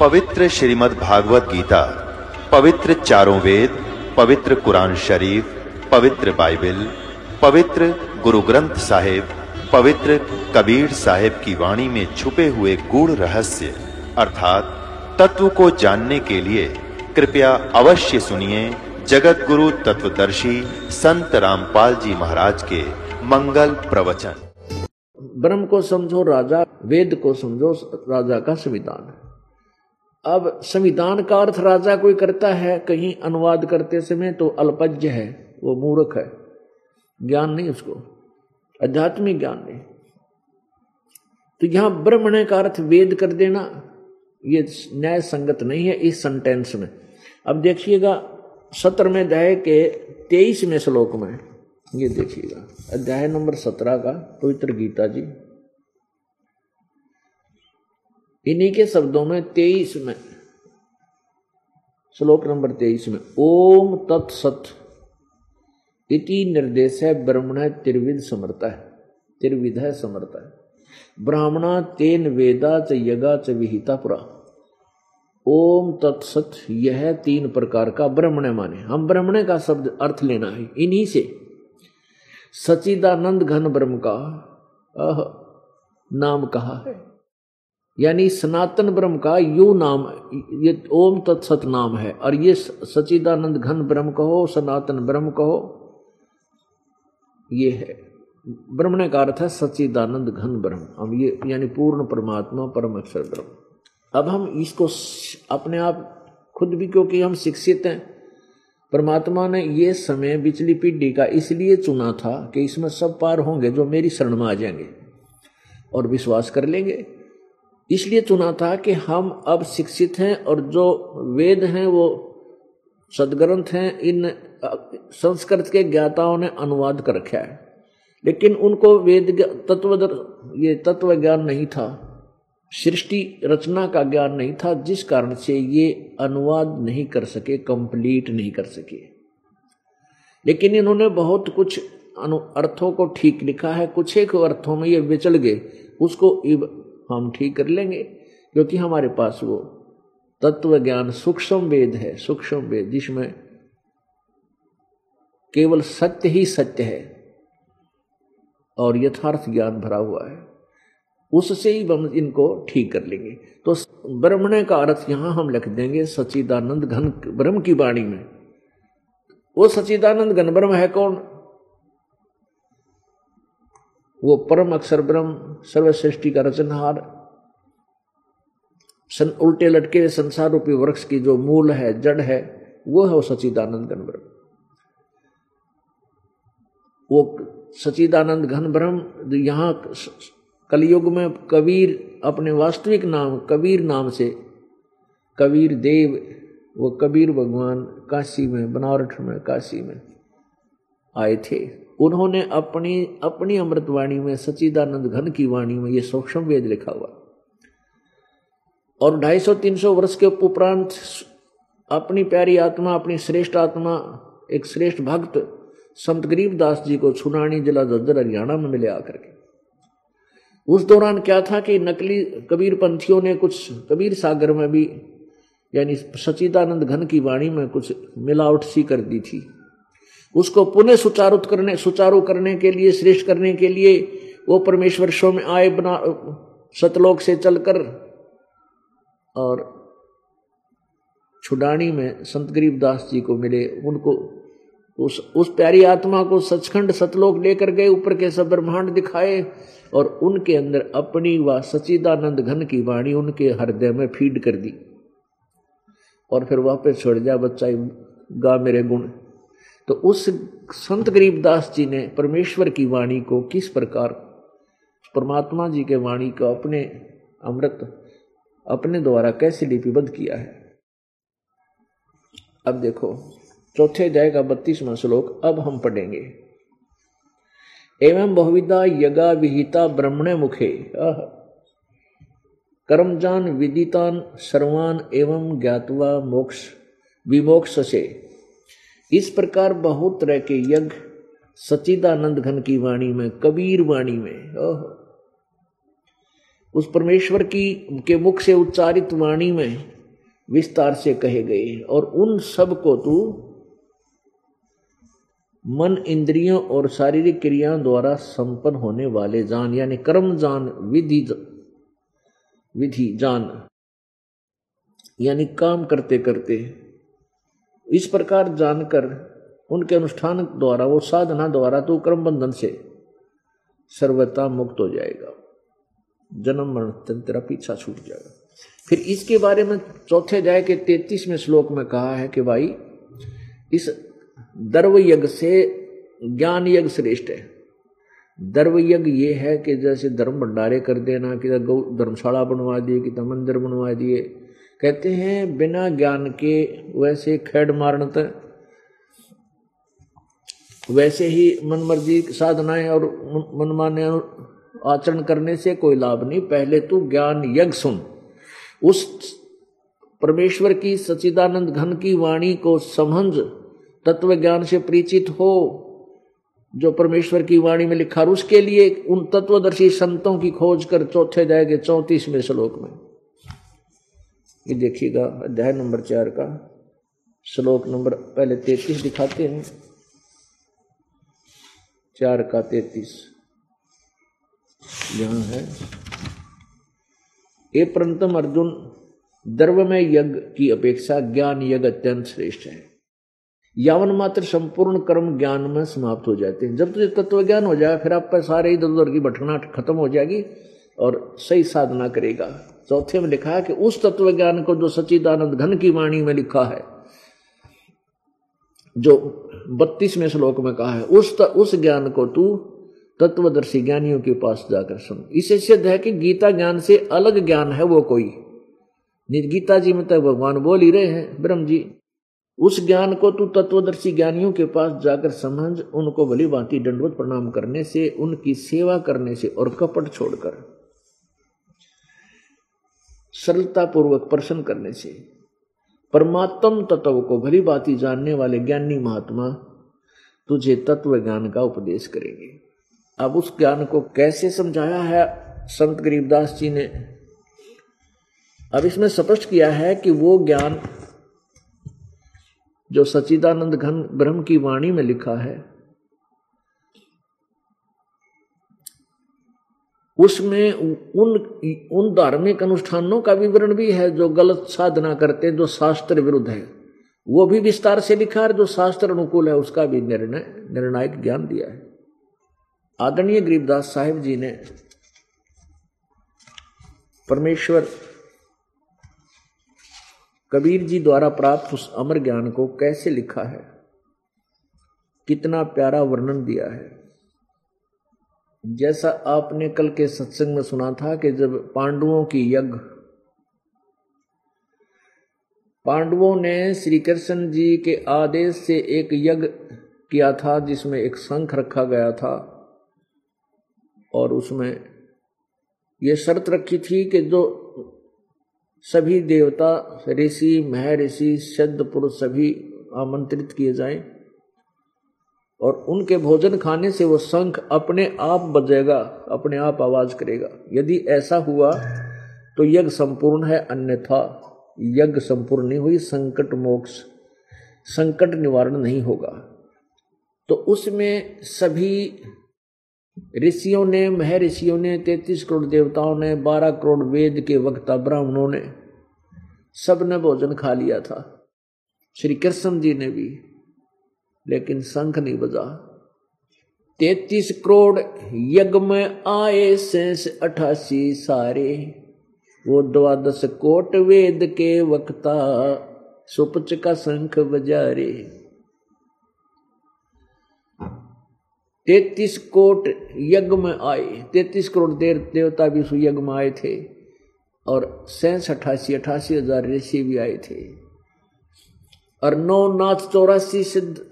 पवित्र श्रीमद् भागवत गीता, पवित्र चारों वेद, पवित्र कुरान शरीफ, पवित्र बाइबल, पवित्र गुरु ग्रंथ साहिब, पवित्र कबीर साहिब की वाणी में छुपे हुए गूढ़ रहस्य, अर्थात तत्व को जानने के लिए कृपया अवश्य सुनिए जगत गुरु तत्वदर्शी संत रामपाल जी महाराज के मंगल प्रवचन। ब्रह्म को समझो, राजा, वेद को समझो, राजा का संविधान अब संविधान का अर्थ राजा कोई करता है, कहीं अनुवाद करते समय तो अल्पज्ञ है, वो मूर्ख है। ज्ञान नहीं उसको, आध्यात्मिक ज्ञान नहीं। तो यहाँ ब्रह्मण का अर्थ वेद कर देना, ये न्याय संगत नहीं है इस सेंटेंस में। अब देखिएगा सत्रहवें अध्याय के तेईसवें श्लोक में, ये देखिएगा। अध्याय नंबर सत्रह का पवित्र गीता जी। इन्हीं के शब्दों में तेईस में, श्लोक नंबर तेईस में, ओम तत्सत इति निर्देश है ब्रह्मण त्रिविध समर्थ है, त्रिविध है समर्थ है। ब्राह्मणा तेन वेदा च यगा च विहिता पुरा। ओम तत्सत, यह तीन प्रकार का ब्रह्मण्य माने। हम ब्रह्मण्य का शब्द अर्थ लेना है, इन्हीं से। सचिदानंद घन ब्रह्म का, अह, नाम कहा है। यानी सनातन ब्रह्म का यू नाम, ये ओम तत्सत नाम है, और ये सचिदानंद घन ब्रह्म कहो, सनातन ब्रह्म कहो, ये है। ब्रह्मण्य का अर्थ है सचिदानंद घन ब्रह्म। अब ये, यानी पूर्ण परमात्मा परम अक्षर ब्रह्म। अब हम इसको अपने आप खुद भी, क्योंकि हम शिक्षित हैं। परमात्मा ने ये समय बिचली पीढ़ी का इसलिए चुना था कि इसमें सब पार होंगे जो मेरी शरण में आ जाएँगे और विश्वास कर लेंगे। इसलिए चुना था कि हम अब शिक्षित हैं और जो वेद हैं, वो सदग्रंथ हैं, इन संस्कृत के ज्ञाताओं ने अनुवाद कर रखा है। लेकिन उनको वेद तत्व ये तत्व ज्ञान नहीं था। सृष्टि रचना का ज्ञान नहीं था, जिस कारण से ये अनुवाद नहीं कर सके कंप्लीट नहीं कर सके। लेकिन इन्होंने बहुत कुछ अनु, अर्थों को ठीक लिखा है। कुछ एक अर्थों में ये विचल गए। उसको हम ठीक कर लेंगे, क्योंकि हमारे पास वो तत्व ज्ञान सूक्ष्म वेद है, सूक्ष्म वेद, जिसमें केवल सत्य ही सत्य है और यथार्थ ज्ञान भरा हुआ है। उससे ही हम इनको ठीक कर लेंगे। तो ब्रह्मण का अर्थ यहाँ हम लिख देंगे सचिदानंद घन ब्रह्म की वाणी में। वो सचिदानंद घन ब्रह्म है कौन? वो परम अक्षर ब्रह्म, सर्वश्रेष्ठी का रचनहार, सन उल्टे लटके संसार रूपी वृक्ष की जो मूल है, जड़ है, वो है वो सचिदानंद घन ब्रह्म। वो सचिदानंद घन ब्रह्म, यहाँ कलयुग में कबीर अपने वास्तविक नाम, कबीर नाम से, कबीर देव, वो कबीर भगवान काशी में, बनारस में, काशी में आए थे। उन्होंने अपनी अपनी अमृतवाणी में सचिदानंद घन की वाणी में ये सूक्ष्म वेद लिखा हुआ। और 250-300 वर्ष के उपरांत अपनी प्यारी आत्मा, अपनी श्रेष्ठ आत्मा, एक श्रेष्ठ भक्त संत गरीब दास जी को छुनानी जिला जज्जर हरियाणा में मिले आकर के। उस दौरान क्या था कि नकली कबीर पंथियों ने कुछ कबीर सागर में भी, यानी सचिदानंद घन की वाणी में कुछ मिलावट सी कर दी थी। उसको पुनः सुचारू करने सुचारू करने के लिए, श्रेष्ठ करने के लिए वो परमेश्वर शो में आए बना, सतलोक से चलकर और छुडानी में संत गरीबदास जी को मिले। उनको उस उस प्यारी आत्मा को सचखंड सतलोक लेकर गए, ऊपर के सब ब्रह्मांड दिखाए, और उनके अंदर अपनी व सचिदानंद घन की वाणी उनके हृदय में फ़ीड कर दी। और फिर वापस छोड़ जा, बच्चा, गा मेरे गुण। तो उस संत गरीबदास जी ने परमेश्वर की वाणी को किस प्रकार, परमात्मा जी के वाणी को अपने अमृत, अपने द्वारा कैसे लिपिबद्ध किया है? अब देखो। चौथे अध्याय का बत्तीसवां श्लोक, अब हम पढ़ेंगे। एवं बहुविधा यगा विहिता ब्रह्मणे मुखे कर्मजान विदितान सर्वान एवं ज्ञातवा मोक्ष विमोक्ष से इस प्रकार बहुत तरह के यज्ञ सचिदानंद घन की वाणी में, कबीर वाणी में ओह उस परमेश्वर की, के मुख से उच्चारित वाणी में विस्तार से कहे गए, और उन सबको तू मन इंद्रियों और शारीरिक क्रियाओं द्वारा संपन्न होने वाले जान, यानी कर्म जान, विधि विधि जान, यानी काम करते करते, इस प्रकार जानकर उनके अनुष्ठान द्वारा, वो साधना द्वारा तो कर्म बंधन से सर्वता मुक्त हो जाएगा। जन्म मरण तेरा पीछा छूट जाएगा। फिर इसके बारे में चौथे अध्याय के तैतीसवें श्लोक में कहा है कि भाई, इस दर्व यज्ञ से ज्ञान यज्ञ श्रेष्ठ है। दर्व यज्ञ ये है कि जैसे धर्म भंडारे कर देना, कि गौ धर्मशाला बनवा दिए, कि मंदिर बनवा दिए। कहते हैं, बिना ज्ञान के वैसे खेड मारणत वैसे ही मन मर्ज़ी साधनाएँ और मनमाने आचरण करने से कोई लाभ नहीं। पहले तू ज्ञान यज्ञ सुन। उस परमेश्वर की सचिदानंद घन की वाणी को समझ। तत्व ज्ञान से परिचित हो, जो परमेश्वर की वाणी में लिखा उसके लिए उन तत्वदर्शी संतों की खोज कर चौथे जाएँगे चौतीसवें श्लोक में। ये देखिएगा, अध्याय नंबर चार का श्लोक नंबर पहले तैतीस दिखाते हैं। चार का तैतीस। यहाँ है ये परंतम अर्जुन द्रव में यज्ञ की अपेक्षा ज्ञान यज्ञ अत्यंत श्रेष्ठ है। यावन मात्र संपूर्ण कर्म ज्ञान में समाप्त हो जाते हैं। जब तुझे तत्व ज्ञान हो जाए फिर आप पर सारे इधर उधर की भटकना खत्म हो जाएगी और सही साधना करेगा। चौथे में लिखा है कि उस तत्व ज्ञान को जो सचिदानंद घन की वाणी में लिखा है जो बत्तीसवें श्लोक में कहा है उस त, उस ज्ञान को तू तत्वदर्शी ज्ञानियों के पास जाकर सुन। इसे सिद्ध है कि गीता ज्ञान से अलग ज्ञान है वो कोई। गीता जी में तो भगवान बोल ही रहे हैं ब्रह्म जी उस ज्ञान को तू तत्वदर्शी ज्ञानियों के पास जाकर समझ, उनको भली भांति दंडवत प्रणाम करने से, उनकी सेवा करने से और कपट छोड़कर सरलता पूर्वक प्रश्न करने से, परमात्म तत्व को भली भांति जानने वाले ज्ञानी महात्मा तुझे तत्व ज्ञान का उपदेश करेंगे। अब उस ज्ञान को कैसे समझाया है? संत गरीबदास जी ने अब इसमें स्पष्ट किया है कि वो ज्ञान जो सचिदानंद घन ब्रह्म की वाणी में लिखा है, उसमें उन उन धार्मिक अनुष्ठानों का विवरण भी है जो गलत साधना करते हैं, जो शास्त्र विरुद्ध है। वो भी विस्तार से लिखा है, जो शास्त्र अनुकूल है, उसका भी निर्णय, निर्णायक ज्ञान दिया है। आदरणीय गरीबदास साहिब जी ने परमेश्वर कबीर जी द्वारा प्राप्त उस अमर ज्ञान को कैसे लिखा है? कितना प्यारा वर्णन दिया है। जैसा आपने कल के सत्संग में सुना था कि जब पांडवों की यज्ञ, पांडवों ने श्री कृष्ण जी के आदेश से एक यज्ञ किया था जिसमें एक शंख रखा गया था और उसमें यह शर्त रखी थी कि जो सभी देवता, ऋषि, महर्षि सिद्ध पुरुष सभी आमंत्रित किए जाएँ और उनके भोजन खाने से वो शंख अपने आप बजेगा, अपने आप आवाज़ करेगा। यदि ऐसा हुआ तो यज्ञ संपूर्ण है, अन्यथा यज्ञ संपूर्ण नहीं हुई, संकट मोक्ष, संकट निवारण नहीं होगा। तो उसमें सभी ऋषियों ने, महर्षियों ने, तैतीस करोड़ देवताओं ने, बारह करोड़ वेद के वक्ता, ब्राह्मणों ने, सबने भोजन खा लिया था। श्री कृष्ण जी ने भी, लेकिन शंख नहीं बजा। तैतीस करोड़ यज्ञ में आए शेष अठासी सारे, वो द्वादश कोट वेद के वक्ता, सुपच का शंख बजारे। तैतीस कोट यज्ञ में आए। तैतीस करोड़ देर देवता भी उस यज्ञ में आए थे और सैंस अठासी अठासी हज़ार ऋषि भी आए थे। और नौ नाथ चौरासी सिद्ध।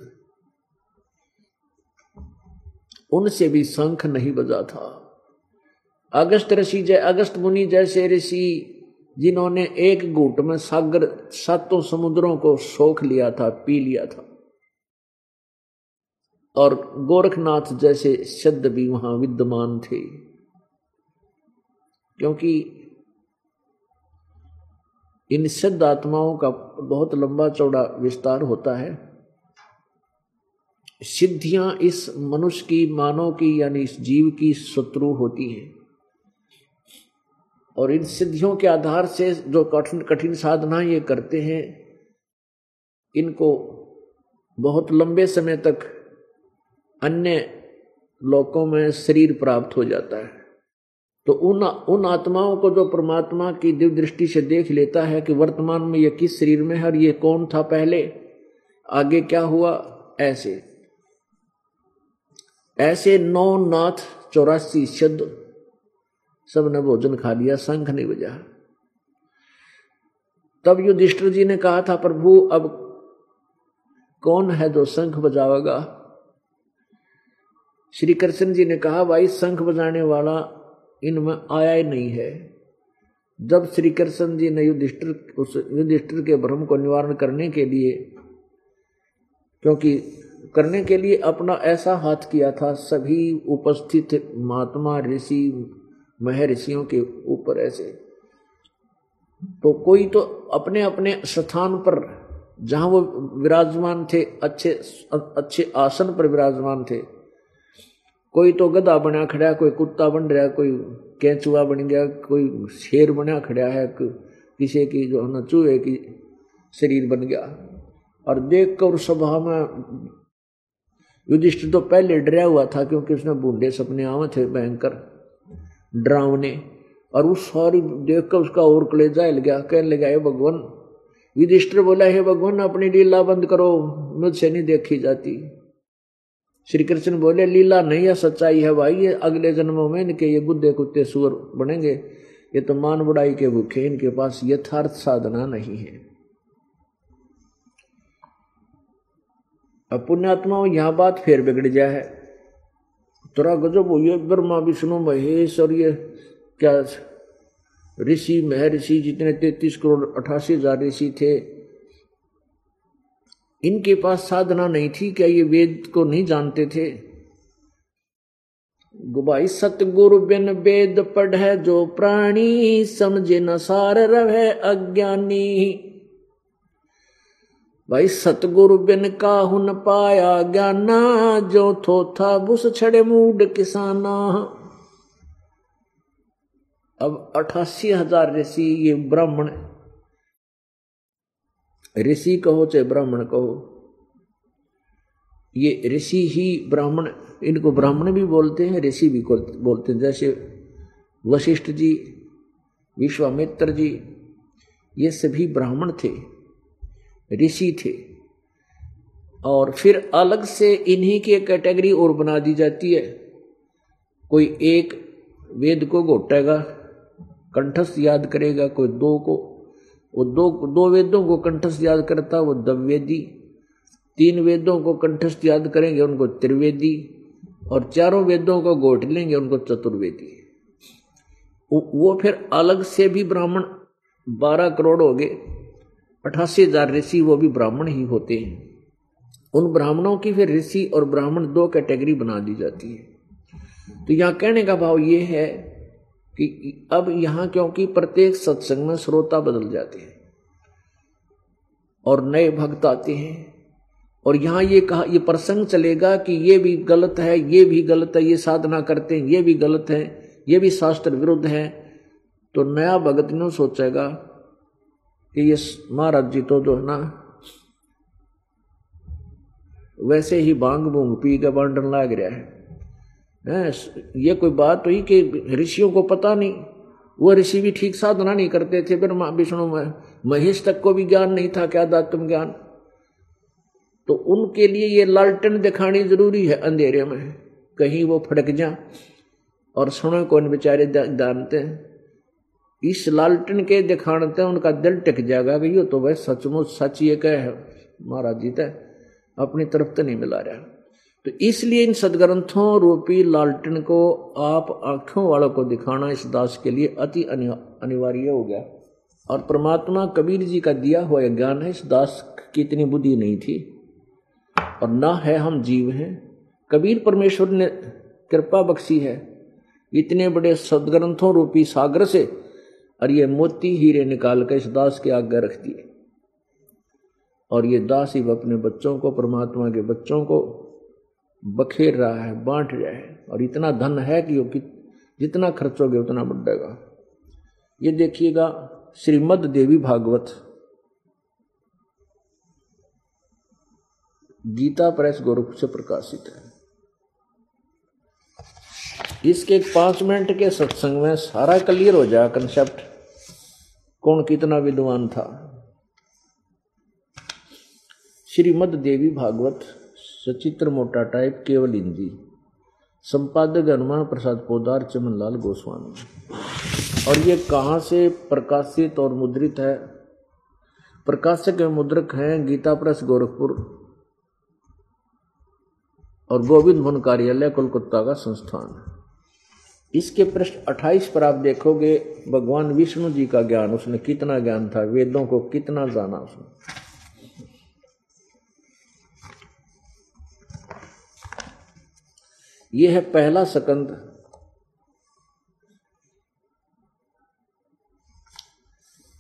उनसे भी शंख नहीं बजा था। अगस्त ऋषि जय अगस्त मुनि जैसे ऋषि, जिन्होंने एक घूट में सागर सातों समुद्रों को सोख लिया था, पी लिया था। और गोरखनाथ जैसे शब्द भी वहाँ विद्यमान थे। क्योंकि इन सिद्ध आत्माओं का बहुत लंबा चौड़ा विस्तार होता है। सिद्धियाँ इस मनुष्य की, मानव की, यानी इस जीव की शत्रु होती हैं। और इन सिद्धियों के आधार से जो कठिन कठिन साधना ये करते हैं, इनको बहुत लंबे समय तक अन्य लोकों में शरीर प्राप्त हो जाता है। तो उन उन आत्माओं को जो परमात्मा की दिव्य दृष्टि से देख लेता है कि वर्तमान में यह किस शरीर में है और ये कौन था पहले, आगे क्या हुआ, ऐसे। ऐसे नौ नाथ चौरासी शब्द, सबने भोजन खा लिया, शंख नहीं बजा। तब युधिष्ठिर जी ने कहा था, प्रभु, अब कौन है जो शंख बजावेगा श्री कृष्ण जी ने कहा भाई शंख बजाने वाला इनमें आया ही नहीं है। जब श्री कृष्ण जी ने युधिष्ठिर, उस युधिष्ठिर के भ्रम को निवारण करने के लिए, क्योंकि करने के लिए अपना ऐसा हाथ किया था, सभी उपस्थित महात्मा, ऋषि, महर्षियों के ऊपर ऐसे। तो कोई तो अपने अपने स्थान पर, जहाँ वो विराजमान थे, अच्छे अच्छे आसन पर विराजमान थे कोई तो गधा बना खड़ा कोई कुत्ता बन रहा, कोई कैचुआ बन गया, कोई शेर बना खड़ा है किसी की जो है ना चूहे की शरीर बन गया। और देख कर सभा में युधिष्ठिर तो पहले डरा हुआ था क्योंकि उसने बूढ़े सपने आवे थे भयंकर डरावने। और उस सारी देख कर उसका और कलेजा हिल गया, कहने लगा, हे भगवान। युधिष्ठिर बोला, हे भगवान, अपनी लीला बंद करो, मुझसे नहीं देखी जाती। श्री कृष्ण बोले, लीला नहीं है, सच्चाई है भाई, ये अगले जन्मों में इनके ये गुद्दे कुत्ते सुअर बनेंगे। ये तो मान बुढ़ाई के भूखे, इनके पास यथार्थ साधना नहीं है। अब पुण्यात्मा, यहाँ बात फिर बिगड़ जाए। है तोरा गजब हो ये ब्रह्मा, विष्णु, महेश और ये क्या ऋषि, महर्षि, जितने तैतीस करोड़ अठासी हज़ार ऋषि थे। इनके पास साधना नहीं थी, क्या ये वेद को नहीं जानते थे? गुबाई सतगुरु बिन वेद पढ़, जो प्राणी समझे न सार रहे अज्ञानी। भाई सतगुरु बिन काहु न पाया ज्ञाना, जो थो था बुस छड़े मूड किसाना। अब अठासी हज़ार ऋषि ये ब्राह्मण ऋषि कहो चाहे ब्राह्मण कहो, ये ऋषि ही ब्राह्मण, इनको ब्राह्मण भी बोलते हैं, ऋषि भी बोलते हैं। जैसे वशिष्ठ जी, विश्वामित्र जी, ये सभी ब्राह्मण थे, ऋषि थे। और फिर अलग से इन्हीं की कैटेगरी और बना दी जाती है। कोई एक वेद को घोटेगा, कंठस्थ याद करेगा, कोई दो को वो दो दो वेदों को कंठस्थ याद करता, वो दवेदी तीन वेदों को कंठस्थ याद करेंगे, उनको त्रिवेदी। और चारों वेदों को गोट लेंगे, उनको चतुर्वेदी। वो फिर अलग से भी ब्राह्मण बारह करोड़ हो गए। अठासी हज़ार ऋषि वो भी ब्राह्मण ही होते हैं। उन ब्राह्मणों की फिर ऋषि और ब्राह्मण दो कैटेगरी बना दी जाती है। तो यहाँ कहने का भाव ये है कि अब यहाँ क्योंकि प्रत्येक सत्संग में श्रोता बदल जाते हैं और नए भक्त आते हैं और यहाँ ये कहा, ये प्रसंग चलेगा कि ये भी गलत है, ये भी गलत है, ये साधना करते हैं, ये भी गलत है, ये भी शास्त्र विरुद्ध है। तो नया भगत नो सोचेगा कि ये महाराज जी तो जो है ना, वैसे ही बांग बूंग पी के बांटन लाग रहा है। ये कोई बात हुई कि ऋषियों को पता नहीं? वो ऋषि भी ठीक साधना नहीं करते थे ब्रह्मा विष्णु में, महेश तक को भी ज्ञान नहीं था क्या दात्म ज्ञान। तो उनके लिए ये लालटन दिखानी ज़रूरी है अंधेरे में। कहीं वो फटक जा और सुनो कौन बेचारे जानते हैं। इस लालटन के दिखाने उनका दिल टिक जाएगा कि यो तो भाई सचमुच सच ये कह महाराज जी तो अपनी तरफ़ तो नहीं मिला रहा। तो इसलिए इन सदग्रंथों रूपी लालटन को आप आँखों वालों को दिखाना इस दास के लिए अति अनिवार्य हो गया। और परमात्मा कबीर जी का दिया हुआ ज्ञान है, इस दास की इतनी बुद्धि नहीं थी। और ना है हम जीव हैं। कबीर परमेश्वर ने कृपा बख्शी है। इतने बड़े सदग्रंथों रूपी सागर से और ये मोती हीरे निकाल कर इस दास के आगे रख दिए। और ये दास ही अपने बच्चों को, परमात्मा के बच्चों को बखेर रहा है, बांट रहा है, और इतना धन है कि वो जितना खर्चोगे उतना बढ़ेगा। ये देखिएगा श्रीमद देवी भागवत। गीता प्रेस गोरखपुर से प्रकाशित है। इसके पाँच मिनट के सत्संग में सारा क्लियर हो जाए कंसेप्ट कौन कितना विद्वान था? श्रीमद देवी भागवत। सचित्र मोटा टाइप केवल हिंदी। संपादक हनुमान प्रसाद पोदार, चमनलाल गोस्वामी। और ये कहाँ से प्रकाशित और मुद्रित है? प्रकाशक एवं मुद्रक हैं गीता प्रेस गोरखपुर। और गोविंद भवन कार्यालय, कोलकाता का संस्थान। इसके पृष्ठ 28 पर आप देखोगे, भगवान विष्णु जी का ज्ञान, उसने कितना ज्ञान था, वेदों को कितना जाना उसने। यह है पहला सकंद।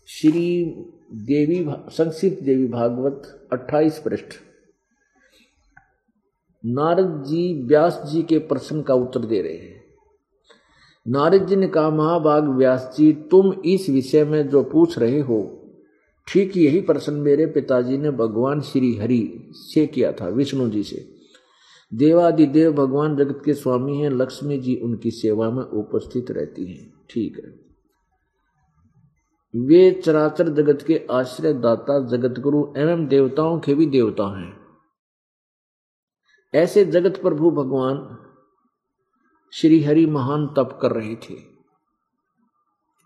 श्री देवी संक्षिप्त देवी भागवत 28 पृष्ठ। नारद जी व्यास जी के प्रश्न का उत्तर दे रहे हैं। नारद जी ने कहा, महाभाग व्यास जी, तुम इस विषय में जो पूछ रहे हो, ठीक यही प्रश्न मेरे पिताजी ने भगवान श्री हरि से किया था, विष्णु जी से। देवादिदेव भगवान जगत के स्वामी हैं, लक्ष्मी जी उनकी सेवा में उपस्थित रहती हैं। ठीक है। वे चराचर जगत के आश्रय दाता जगत गुरु एवं देवताओं के भी देवता हैं। ऐसे जगत प्रभु भगवान श्री हरि महान तप कर रहे थे।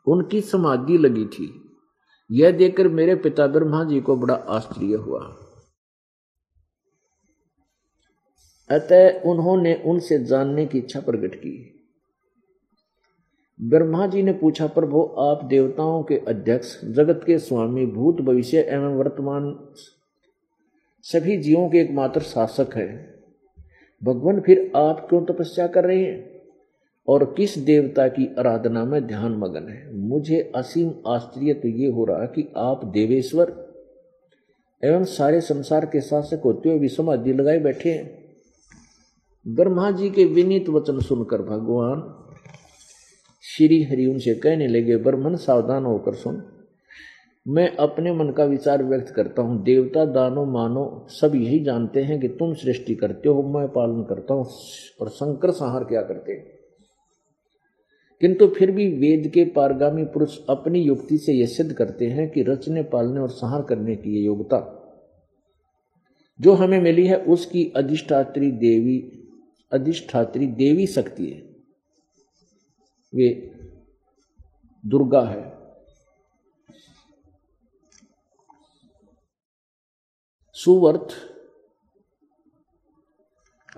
उनकी समाधि लगी थी। यह देखकर मेरे पिता ब्रह्मा जी को बड़ा आश्चर्य हुआ। अतः उन्होंने उनसे जानने की इच्छा प्रकट की। ब्रह्मा जी ने पूछा, प्रभु, आप देवताओं के अध्यक्ष, जगत के स्वामी, भूत, भविष्य एवं वर्तमान सभी जीवों के एकमात्र शासक हैं। भगवान, फिर आप क्यों तपस्या कर रहे हैं? और किस देवता की आराधना में ध्यान मगन है? मुझे असीम आश्चर्य तो ये हो रहा कि आप देवेश्वर एवं सारे संसार के शासक होते हुए भी समाधि लगाए बैठे हैं। ब्रह्मा जी के विनीत वचन सुनकर भगवान श्री हरि उनसे कहने लगे, ब्रह्मन, सावधान होकर सुन। मैं अपने मन का विचार व्यक्त करता हूँ। देवता दानो मानो सब यही जानते हैं कि तुम सृष्टि करते हो, मैं पालन करता हूँ और शंकर संहार क्या करते हैं? किंतु फिर भी वेद के पारगामी पुरुष अपनी युक्ति से यह सिद्ध करते हैं कि रचने, पालने और संहार करने की योग्यता जो हमें मिली है, उसकी अधिष्ठात्री देवी अधिष्ठात्री देवी शक्ति है। वे दुर्गा है। सुवर्थ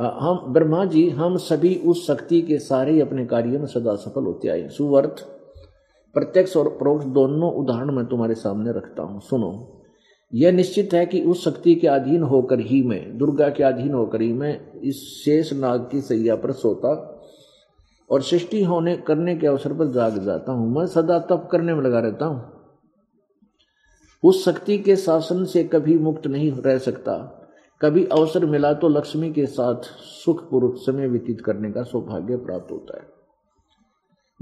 हम, ब्रह्मा जी, हम सभी उस शक्ति के सारे अपने कार्यों में सदा सफल होते आए सुवर्थ, प्रत्यक्ष और परोक्ष दोनों उदाहरण मैं तुम्हारे सामने रखता हूँ। सुनो। यह निश्चित है कि उस शक्ति के अधीन होकर ही मैं, दुर्गा के अधीन होकर ही मैं इस शेष नाग की सैया पर सोता और सृष्टि होने, करने के अवसर पर जाग जाता हूँ। मैं सदा तप करने में लगा रहता हूँ। उस शक्ति के शासन से कभी मुक्त नहीं रह सकता। कभी अवसर मिला तो लक्ष्मी के साथ सुखपूर्वक समय व्यतीत करने का सौभाग्य प्राप्त होता है।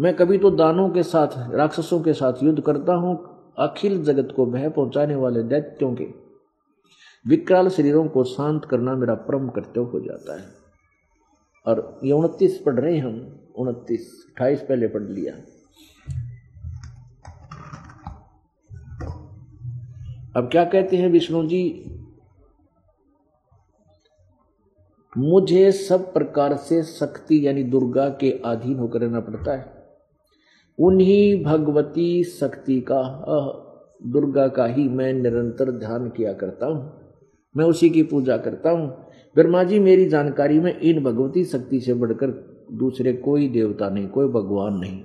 मैं कभी तो दानों के साथ, राक्षसों के साथ युद्ध करता हूँ अखिल जगत को भय पहुँचाने वाले दैत्यों के विकराल शरीरों को शांत करना मेरा परम कर्तव्य हो जाता है। और ये उनतीस पढ़ रहे हम, उनतीस, अट्ठाईस पहले पढ़ लिया। अब क्या कहते हैं विष्णु जी? मुझे सब प्रकार से शक्ति यानी दुर्गा के अधीन होकर रहना पड़ता है। उन्हीं भगवती शक्ति का दुर्गा का ही मैं निरंतर ध्यान किया करता हूँ। मैं उसी की पूजा करता हूँ। ब्रह्मा जी, मेरी जानकारी में इन भगवती शक्ति से बढ़कर दूसरे कोई देवता नहीं, कोई भगवान नहीं।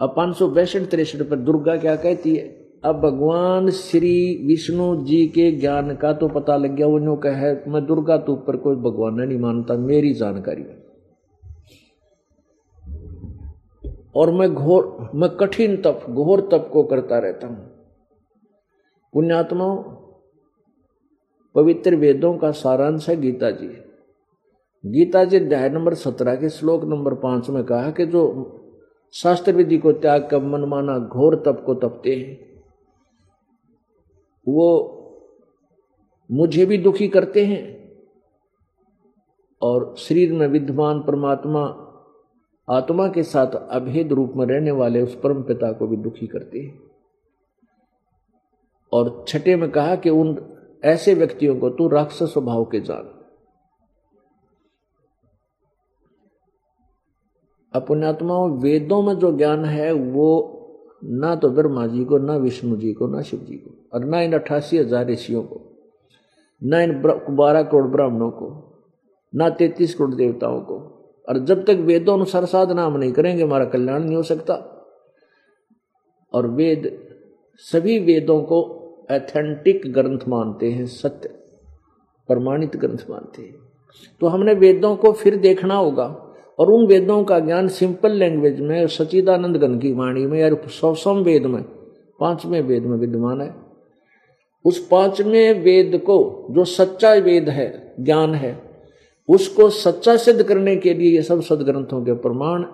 अब पाँच सौ बैसठ तिरसठ पर दुर्गा क्या कहती है? अब भगवान श्री विष्णु जी के ज्ञान का तो पता लग गया, वो कहे, मैं दुर्गा तो ऊपर कोई भगवान नहीं मानता, मेरी जानकारी और मैं घोर, मैं कठिन तप, घोर तप को करता रहता हूँ। पुण्यात्मा पवित्र वेदों का सारांश है गीता जी। गीता जी अध्याय नंबर सत्रह के श्लोक नंबर पाँच में कहा कि जो शास्त्र विधि को त्याग कर मनमाना घोर तप को तपते हैं, वो मुझे भी दुखी करते हैं और शरीर में विद्यमान परमात्मा आत्मा के साथ अभेद रूप में रहने वाले उस परम पिता को भी दुखी करते हैं। और छठे में कहा कि उन ऐसे व्यक्तियों को तू राक्षस स्वभाव के जान। अपनात्माओं, वेदों में जो ज्ञान है, वो ना तो ब्रह्मा जी को, ना विष्णु जी को, ना शिव जी को, और ना इन अट्ठासी हज़ार ऋषियों को, ना इन बारह करोड़ ब्राह्मणों को, ना तैतीस करोड़ देवताओं को और जब तक वेदों अनुसार साधना हम नहीं करेंगे, हमारा कल्याण नहीं हो सकता। और वेद, सभी वेदों को एथेंटिक ग्रंथ मानते हैं, सत्य, प्रमाणित ग्रंथ मानते हैं। तो हमने वेदों को फिर देखना होगा, और उन वेदों का ज्ञान सिंपल लैंग्वेज में सचिदानंद गण की वाणी में, या सौसम वेद में, पाँचवें वेद में विद्यमान है। उस पाँचवें वेद को, जो सच्चा वेद है, ज्ञान है उसको सच्चा सिद्ध करने के लिए ये सब सदग्रंथों के प्रमाण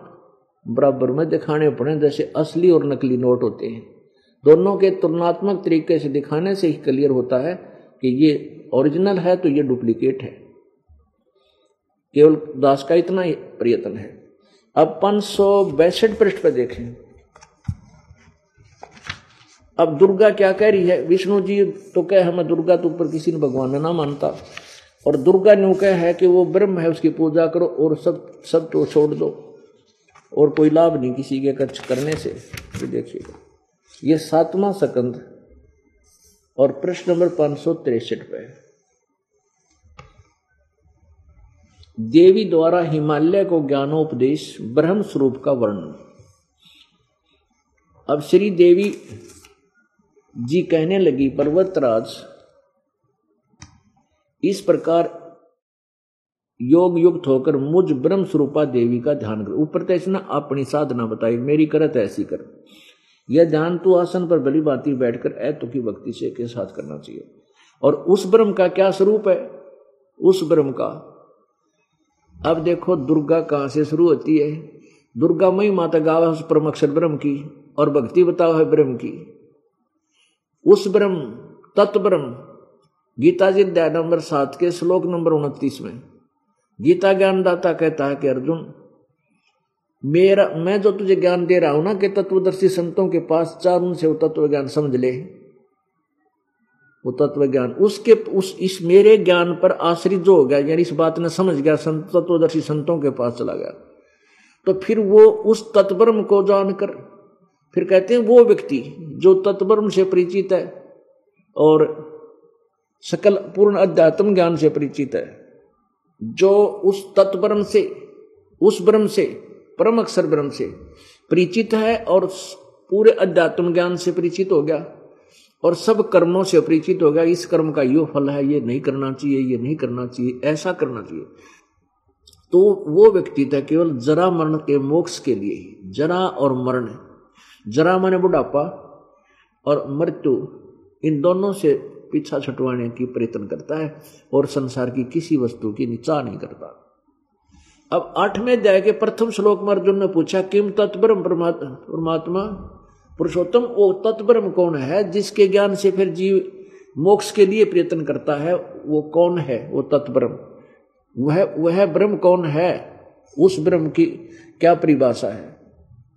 बराबर में दिखाने पड़े, जैसे असली और नकली नोट होते हैं। दोनों के तुलनात्मक तरीके से दिखाने से ही क्लियर होता है कि ये ओरिजिनल है तो ये डुप्लीकेट है। केवल दास का इतना ही प्रयत्न है। अब पाँच सौ बैसठ पृष्ठ पर देखें। अब दुर्गा क्या कह रही है? विष्णु जी तो कह, हमें दुर्गा तो ऊपर किसी ने भगवान ने ना मानता। और दुर्गा न्यू कह है कि वो ब्रह्म है, उसकी पूजा करो और सब सब तो छोड़ दो। और कोई लाभ नहीं किसी के खर्च करने से। तो देखिएगा। ये सातवां सकंद और प्रश्न नंबर पाँच सौ तिरसठ पे देवी द्वारा हिमालय को ज्ञानोपदेश ब्रह्म स्वरूप का वर्णन। अब श्री देवी जी कहने लगी, पर्वतराज इस प्रकार योग युक्त होकर मुझ ब्रह्म स्वरूपा देवी का ध्यान कर, ऊपर तो अपनी साधना बताई, मेरी करत ऐसी कर। यह ध्यान तू आसन पर बली बाती बैठकर ऐतो की भक्ति से के साथ करना चाहिए। और उस ब्रह्म का क्या स्वरूप है? उस ब्रह्म का। अब देखो दुर्गा कहाँ से शुरू होती है? दुर्गा मई माता गावा उस परम अक्षर ब्रह्म की, और भक्ति बताओ है ब्रह्म की। उस ब्रह्म तत्व ब्रह्म गीता जी अध्याय नंबर सात के श्लोक नंबर उनतीस में, गीता ज्ञानदाता कहता है कि अर्जुन, मेरा, मैं जो तुझे ज्ञान दे रहा हूँ ना कि तत्वदर्शी संतों के पास चार उनसे वो तत्व ज्ञान समझ ले। वो तत्व ज्ञान उसके, उस, इस मेरे ज्ञान पर आश्रित जो हो गया, यानी इस बात ने समझ गया, संत, तत्वदर्शी संतों के पास चला गया। तो फिर वो उस तत्वर्म को जानकर, फिर कहते हैं वो व्यक्ति जो तत्वर्म से परिचित है और सकल पूर्ण अध्यात्म ज्ञान से परिचित है। जो उस तत्वर्म से, उस ब्रह्म से, परम अक्षर ब्रह्म से परिचित है और पूरे अध्यात्म ज्ञान से परिचित हो गया और सब कर्मों से अपरिचित हो गया, इस कर्म का यो फल है, ये नहीं करना चाहिए, ये नहीं करना चाहिए, ऐसा करना चाहिए। तो वो व्यक्ति था केवल जरा मरण के मोक्ष के लिए ही, जरा और मरण जरा माने बुढ़ापा और मृत्यु, इन दोनों से पीछा छुटवाने की प्रयत्न करता है और संसार की किसी वस्तु की निचा नहीं करता। अब आठवें अध्याय के प्रथम श्लोक में अर्जुन ने पूछा, किम तत्परम परमात्मा पुरुषोत्तम वो तत्ब्रह्म कौन है जिसके ज्ञान से फिर जीव मोक्ष के लिए प्रयत्न करता है? वो कौन है? वो तत्ब्रह्म वह वह ब्रह्म कौन है? उस ब्रह्म की क्या परिभाषा है?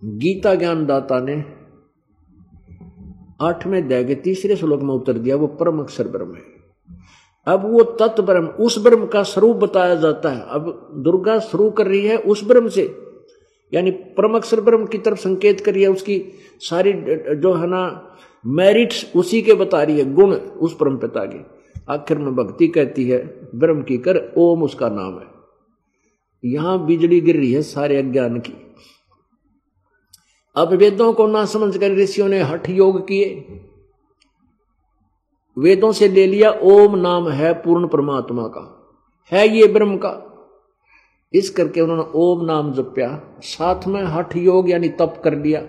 गीता ज्ञानदाता ने आठवें अध्याय के तीसरे श्लोक में उत्तर दिया, वो परम अक्षर ब्रह्म है। अब वो तत्व ब्रह्म, उस ब्रह्म का स्वरूप बताया जाता है। अब दुर्गा शुरू कर रही है उस ब्रह्म से। यानी परम अक्षर ब्रह्म की तरफ़ संकेत करिए उसकी सारी जो है ना मेरिट्स उसी के बता रही है, गुण उस परम पिता के आखिर में भक्ति कहती है, ब्रह्म की कर, ओम उसका नाम है। यहाँ बिजली गिर रही है सारे अज्ञान की। अब वेदों को ना समझ कर ऋषियों ने हठ योग किए। वेदों से ले लिया, ओम नाम है पूर्ण परमात्मा का। है ये ब्रह्म का। इस करके उन्होंने ओम नाम जप्या। साथ में हठ योग यानी तप कर लिया।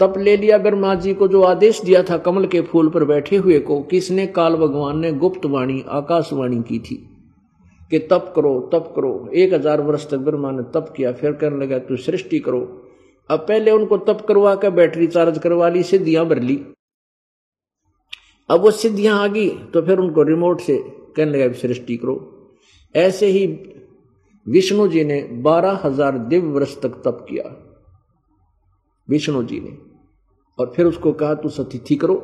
तप ले लिया, ब्रह्मा जी को जो आदेश दिया था कमल के फूल पर बैठे हुए को किसने काल भगवान ने गुप्त वाणी आकाशवाणी की थी, कि तप करो तप करो। एक हज़ार वर्ष तक ब्रह्मा ने तप किया, फिर कहने लगा, तू सृष्टि करो। अब पहले उनको तप करवा कर बैटरी चार्ज करवा ली, सिद्धियाँ भर ली। अब वो सिद्धियाँ आ गई तो फिर उनको रिमोट से कहने लगा, सृष्टि करो। ऐसे ही विष्णु जी ने बारह हज़ार दिव्य वर्ष तक तप किया। विष्णु जी ने। और फिर उसको कहा, तू सतिथि करो।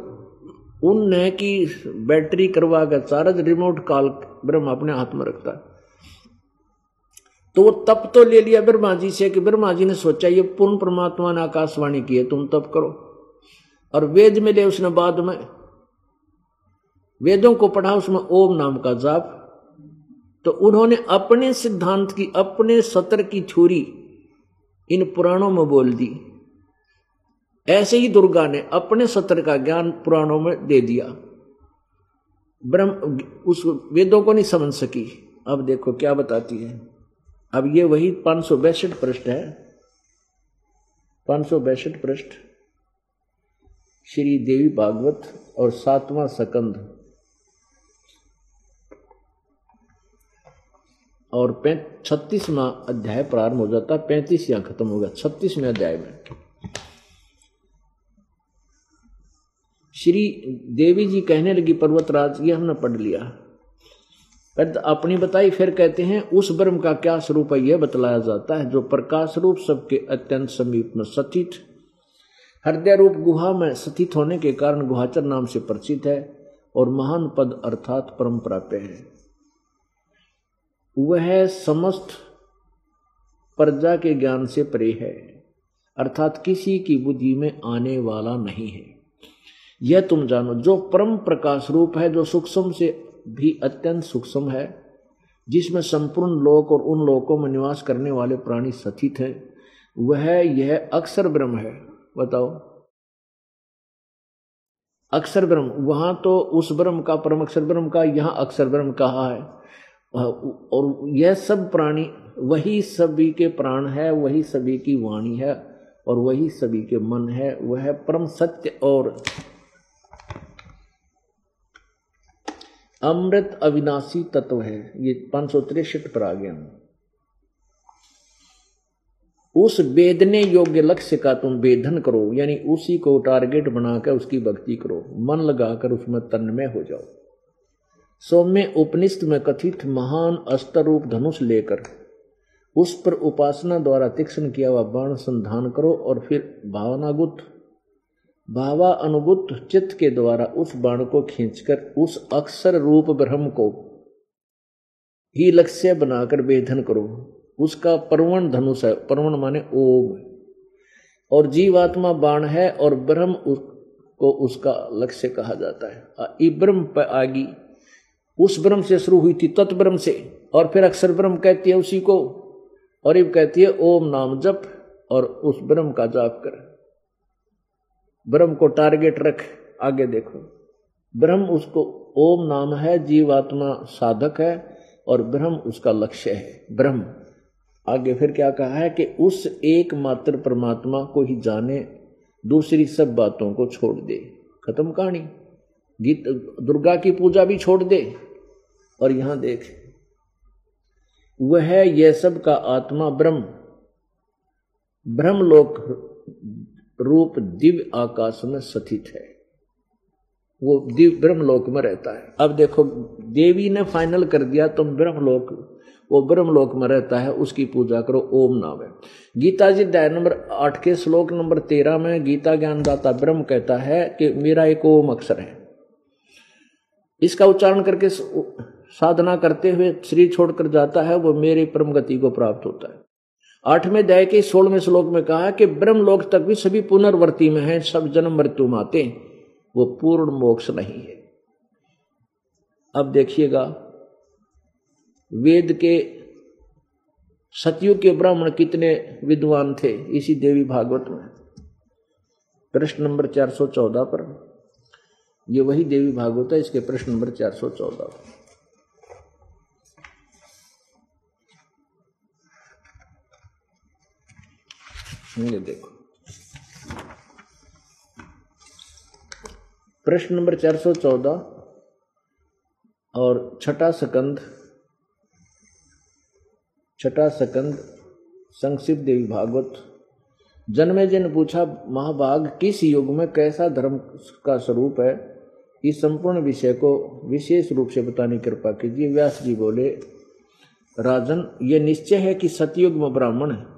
उनने की बैटरी करवा कर चार्ज रिमोट काल ब्रह्म अपने हाथ में रखता। है तो वो तप तो ले लिया ब्रह्मा जी से कि ब्रह्मा जी ने सोचा, ये पूर्ण परमात्मा ने आकाशवाणी की है, तुम तप करो। और वेद में ले उसने बाद में। वेदों को पढ़ा उसमें ओम नाम का जाप। तो उन्होंने अपने सिद्धांत की, अपने सत्र की छुरी इन पुराणों में बोल दी। ऐसे ही दुर्गा ने अपने सत्र का ज्ञान पुराणों में दे दिया। ब्रह्म, उस वेदों को नहीं समझ सकी। अब देखो क्या बताती है। अब ये वही पाँच सौ बैसठ पृष्ठ है। पाँच सौ बैसठ पृष्ठ। श्री देवी भागवत और सातवां सकंद। और छत्तीसवा अध्याय प्रारंभ हो जाता है। पैंतीस यहाँ खत्म हो गया। छत्तीसवें अध्याय में। श्री देवी जी कहने लगी, पर्वतराज, ये हमने पढ़ लिया। अपनी बताई फिर कहते हैं, उस ब्रह्म का क्या स्वरूप है, यह बतलाया जाता है, जो प्रकाश रूप सबके अत्यंत समीप में सचित हृदय रूप गुहा में स्थित होने के कारण गुहाचर नाम से परिचित है और महान पद अर्थात परम प्राप्य है। वह समस्त प्रजा के ज्ञान से परे है, अर्थात किसी की बुद्धि में आने वाला नहीं है। यह तुम जानो, जो परम प्रकाश रूप है, जो सूक्ष्म से भी अत्यंत सूक्ष्म है, जिसमें संपूर्ण लोक और उन लोकों में निवास करने वाले प्राणी स्थित हैं। वह यह अक्षर ब्रह्म है। बताओ। अक्षर ब्रह्म। वहाँ तो उस ब्रह्म का परम अक्षर ब्रह्म का, यहाँ अक्षर ब्रह्म कहा है। और यह सब प्राणी, वही सभी के प्राण है, वही सभी की वाणी है, और वही सभी के मन है। वह परम सत्य और अमृत अविनाशी तत्व है। ये पाँच सौ तिरसठ पर आ गया उस वेदने योग्य लक्ष्य का तुम वेदन करो, यानी उसी को टारगेट बनाकर उसकी भक्ति करो। मन लगाकर उसमें तन्मय हो जाओ। सौम्य उपनिष्ठ में कथित महान अस्त्र रूप धनुष लेकर उस पर उपासना द्वारा तीक्ष्ण किया हुआ बाण संधान करो और फिर भावनागुत भावा अनुगुत चित्त के द्वारा उस बाण को खींचकर उस अक्षर रूप ब्रह्म को ही लक्ष्य बनाकर वेधन करो। उसका परवण धनुष है। परवण माने ओम और जीवात्मा बाण है और ब्रह्म को उसका लक्ष्य कहा जाता है। ब्रह्म पर आगी। उस ब्रह्म से शुरू हुई थी तत्ब्रह्म से। और फिर अक्षर ब्रह्म कहती है उसी को। और इब कहती है ओम नाम जप और उस ब्रह्म का जाप कर। ब्रह्म को टारगेट रख, आगे देखो। ब्रह्म उसको ओम नाम है, जीवात्मा साधक है, और ब्रह्म उसका लक्ष्य है। ब्रह्म। आगे फिर क्या कहा है कि उस एकमात्र परमात्मा को ही जाने, दूसरी सब बातों को छोड़ दे। खत्म कहानी। गीत, दुर्गा की पूजा भी छोड़ दे। और यहाँ देख, वह यह सब का आत्मा ब्रह्म। ब्रह्मलोक रूप दिव्य आकाश में स्थित है। वो दिव्य ब्रह्मलोक में रहता है। अब देखो, देवी ने फाइनल कर दिया, तुम ब्रह्मलोक, वो ब्रह्मलोक में रहता है, उसकी पूजा करो, ओम नाम है। गीता जी नंबर आठ के श्लोक नंबर तेरह में गीता ज्ञानदाता ब्रह्म कहता है कि मेरा एक ओम अक्षर है। इसका उच्चारण करके साधना करते हुए शरीर छोड़कर जाता है, वो मेरे परम गति को प्राप्त होता है। आठवें अध्याय के सोलहवें श्लोक में कहा कि ब्रह्म लोक तक भी सभी पुनर्वर्ती में है, सब जन्म मृत्यु माते वो पूर्ण मोक्ष नहीं है। अब देखिएगा, वेद के सतयुग के ब्राह्मण कितने विद्वान थे, इसी देवी भागवत में। प्रश्न नंबर 414 पर। ये वही देवी भागवत है, इसके प्रश्न नंबर चार सौ चौदह ये देखो। प्रश्न नंबर चार सौ चौदह और छठा सकंद छठा सकंद, संक्षिप्त देवी भागवत। जन्मे जन पूछा, महाभाग, किस युग में कैसा धर्म का स्वरूप है? इस संपूर्ण विषय को विशेष रूप से बताने की कृपा कीजिए। व्यास जी बोले, राजन, ये निश्चय है कि सतयुग में ब्राह्मण है।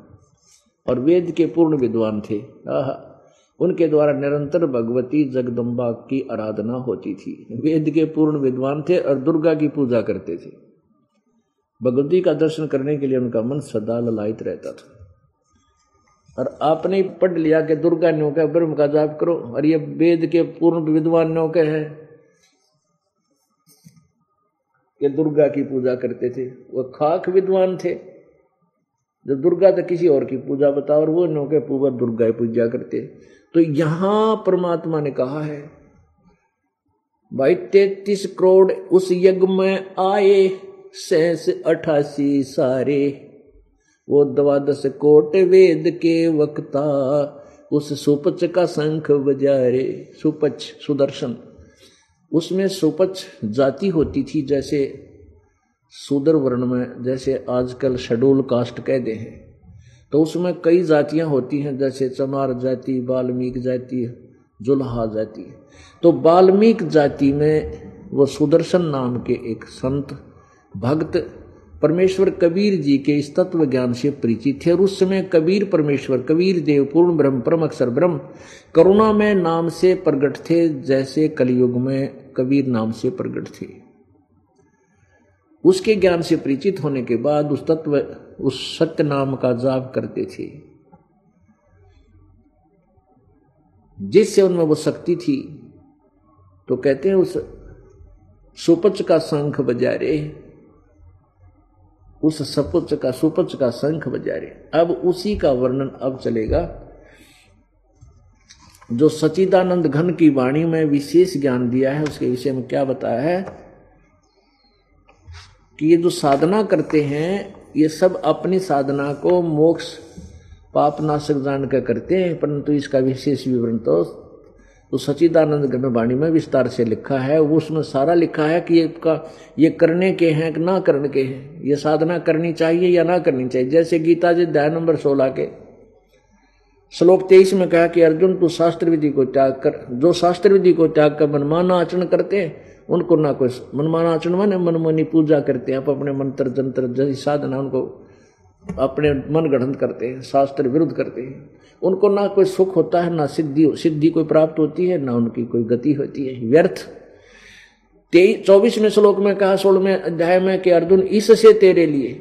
और वेद के पूर्ण विद्वान थे। आह, उनके द्वारा निरंतर भगवती जगदम्बा की आराधना होती थी। वेद के पूर्ण विद्वान थे और दुर्गा की पूजा करते थे। भगवती का दर्शन करने के लिए उनका मन सदा ललायित रहता था। और आपने पढ़ लिया कि दुर्गा न्यो के ब्रह्म का जाप करो और ये वेद के पूर्ण विद्वान न्यो के हैं। ये दुर्गा की पूजा करते थे। वो खाक विद्वान थे। जब दुर्गा तो किसी और की पूजा बताओ, और वो नो के पूर्व दुर्गा पूजा करते तो यहाँ परमात्मा ने कहा है, भाई तैतीस करोड़ उस यज्ञ में आए, सैस अठासी सारे, वो द्वादश कोट वेद के वक्ता, उस सुपच का शंख बजारे, सुपच सुदर्शन। उसमें सुपच जाति होती थी जैसे सुदर वर्ण में जैसे आजकल शेड्यूल कास्ट कहते हैं। तो उसमें कई जातियाँ होती हैं, जैसे चमार जाति बाल्मीक जाति, जुल्हा जाति। तो बाल्मीक जाति में वो सुदर्शन नाम के एक संत, भक्त, परमेश्वर कबीर जी के इस तत्व ज्ञान से परिचित थे और उस समय कबीर परमेश्वर, कबीर देव, पूर्ण ब्रह्म, परम अक्षर ब्रह्म करुणा में नाम से प्रगट थे, जैसे कलयुग में कबीर नाम से प्रगट थे। उसके ज्ञान से परिचित होने के बाद उस तत्व, उस सत्य नाम का जाप करते थे। जिससे उनमें वो शक्ति थी तो कहते हैं उस सुपच का शंख बजा रहे उस सपुच का सुपच का शंख बजा रहे अब उसी का वर्णन अब चलेगा। जो सचिदानंद घन की वाणी में विशेष ज्ञान दिया है, उसके विषय में क्या बताया है? कि ये जो साधना करते हैं, ये सब अपनी साधना को मोक्ष पाप नाशक जान कर करते हैं। परंतु इसका विशेष विवरण तो तो सचिदानंद गणवाणी में विस्तार से लिखा है। वो उसमें सारा लिखा है कि ये का, ये करने के हैं कि ना करने के हैं। ये साधना करनी चाहिए या ना करनी चाहिए? जैसे गीता जी अध्याय नंबर सोलह के श्लोक तेईस में कहा कि अर्जुन, तू शास्त्र विधि को त्याग कर। जो शास्त्र विधि को त्याग कर मनमाना आचरण करते हैं उनको ना कोई मनमाना आचरण माने, मनमोनी पूजा करते हैं, आप अपने मंत्र, जंत्र, जैसी साधना उनको अपने मन गठन करते हैं, शास्त्र विरुद्ध करते हैं। उनको ना कोई सुख होता है, ना सिद्धि सिद्धि कोई प्राप्त होती है, ना उनकी कोई गति होती है। व्यर्थ। तेईस चौबीसवें श्लोक में कहा, सोलहवें अध्याय में कि अर्जुन इससे तेरे लिए,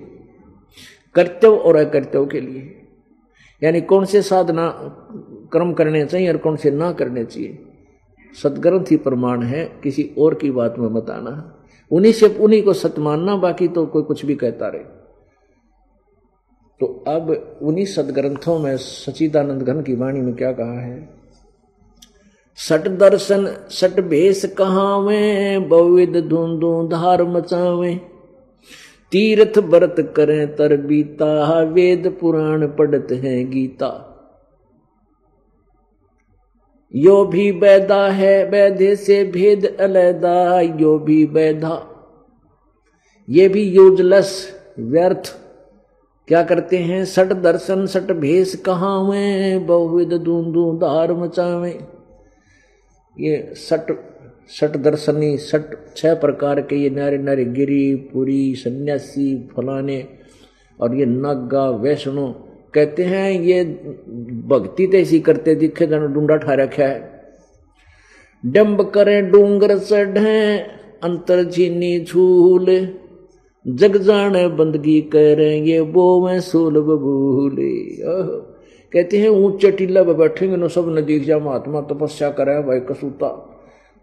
कर्तव्य और अकर्तव्य के लिए, यानी कौन से साधना, कर्म करने चाहिए और कौन से ना करने चाहिए। सदग्रंथ ही प्रमाण है, किसी और की बात में मत आना। उन्हीं से, उन्हीं को सत मानना, बाकी तो कोई कुछ भी कहता रहे। तो अब उन्हीं सदग्रंथों में सचिदानंद घन की वाणी में क्या कहा है? सट दर्शन, सट भेष कहावे बहुविध धुंधु धार मचावे। तीर्थ व्रत करें, तर बीता वेद पुराण पढ़त हैं गीता। यो भी बैदा है वैधे से भेद अलैदा, यो भी बैधा ये भी यूजलेस व्यर्थ। क्या करते हैं? सट दर्शन, सट भेष कहाँ हुए बहुविध दूंदू धार मचावे। ये सट सट दर्शनी, सट छह प्रकार के ये नारे नारे गिरी, पुरी, सन्यासी, फलाने और ये नागा, वैष्णो कहते हैं, ये भक्ति तो ऐसी करते दिखे जन डूंडा ठा रखा है। डम्ब करें, डूंगर चढ़े अंतर झीनी झूल। जग जाने बंदगी करेंगे वो मैं सोल बबूले कहते हैं, ऊँचे टीला पे बैठेंगे ना सब न दिख जा, महात्मा तपस्या करे, भाई कसूता।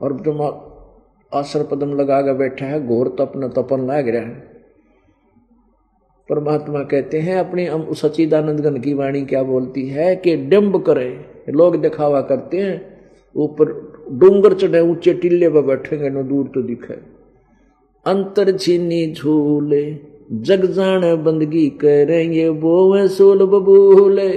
और जो आसर पदम लगा के बैठा है, घोर तपन तपन लाग रहा है। परमात्मा कहते हैं, अपनी सचिदानंद गण की वाणी क्या बोलती है कि डिम्ब करे। लोग दिखावा करते हैं, ऊपर डूंगर चढ़े, ऊँचे टिल्ले पर बैठेंगे, न दूर तो दिखे। अंतर छीनी झूले, जग जान बंदगी करेंगे वो सोल बबूले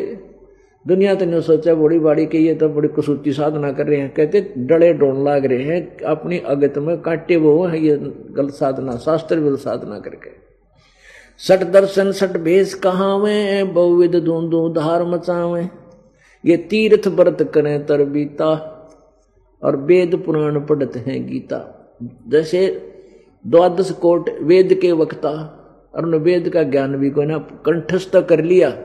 दुनिया तो नहीं सोचा बड़ी बाड़ी के ये तो बड़ी कसूती साधना कर रहे हैं। कहते, डले डोन लाग रहे हैं, अपनी अगत में काटे वो है, ये गलत साधना, शास्त्र विल साधना करके। सट दर्शन, सट भेष कहावे, बहुविध दूंदू धार मचावे। ये तीर्थ व्रत करें तर बीता, और वेद पुराण पढ़ते हैं गीता। जैसे द्वादश कोट वेद के वक्ता और वेद का ज्ञान भी कोई ना, कंठस्थ कर लिया,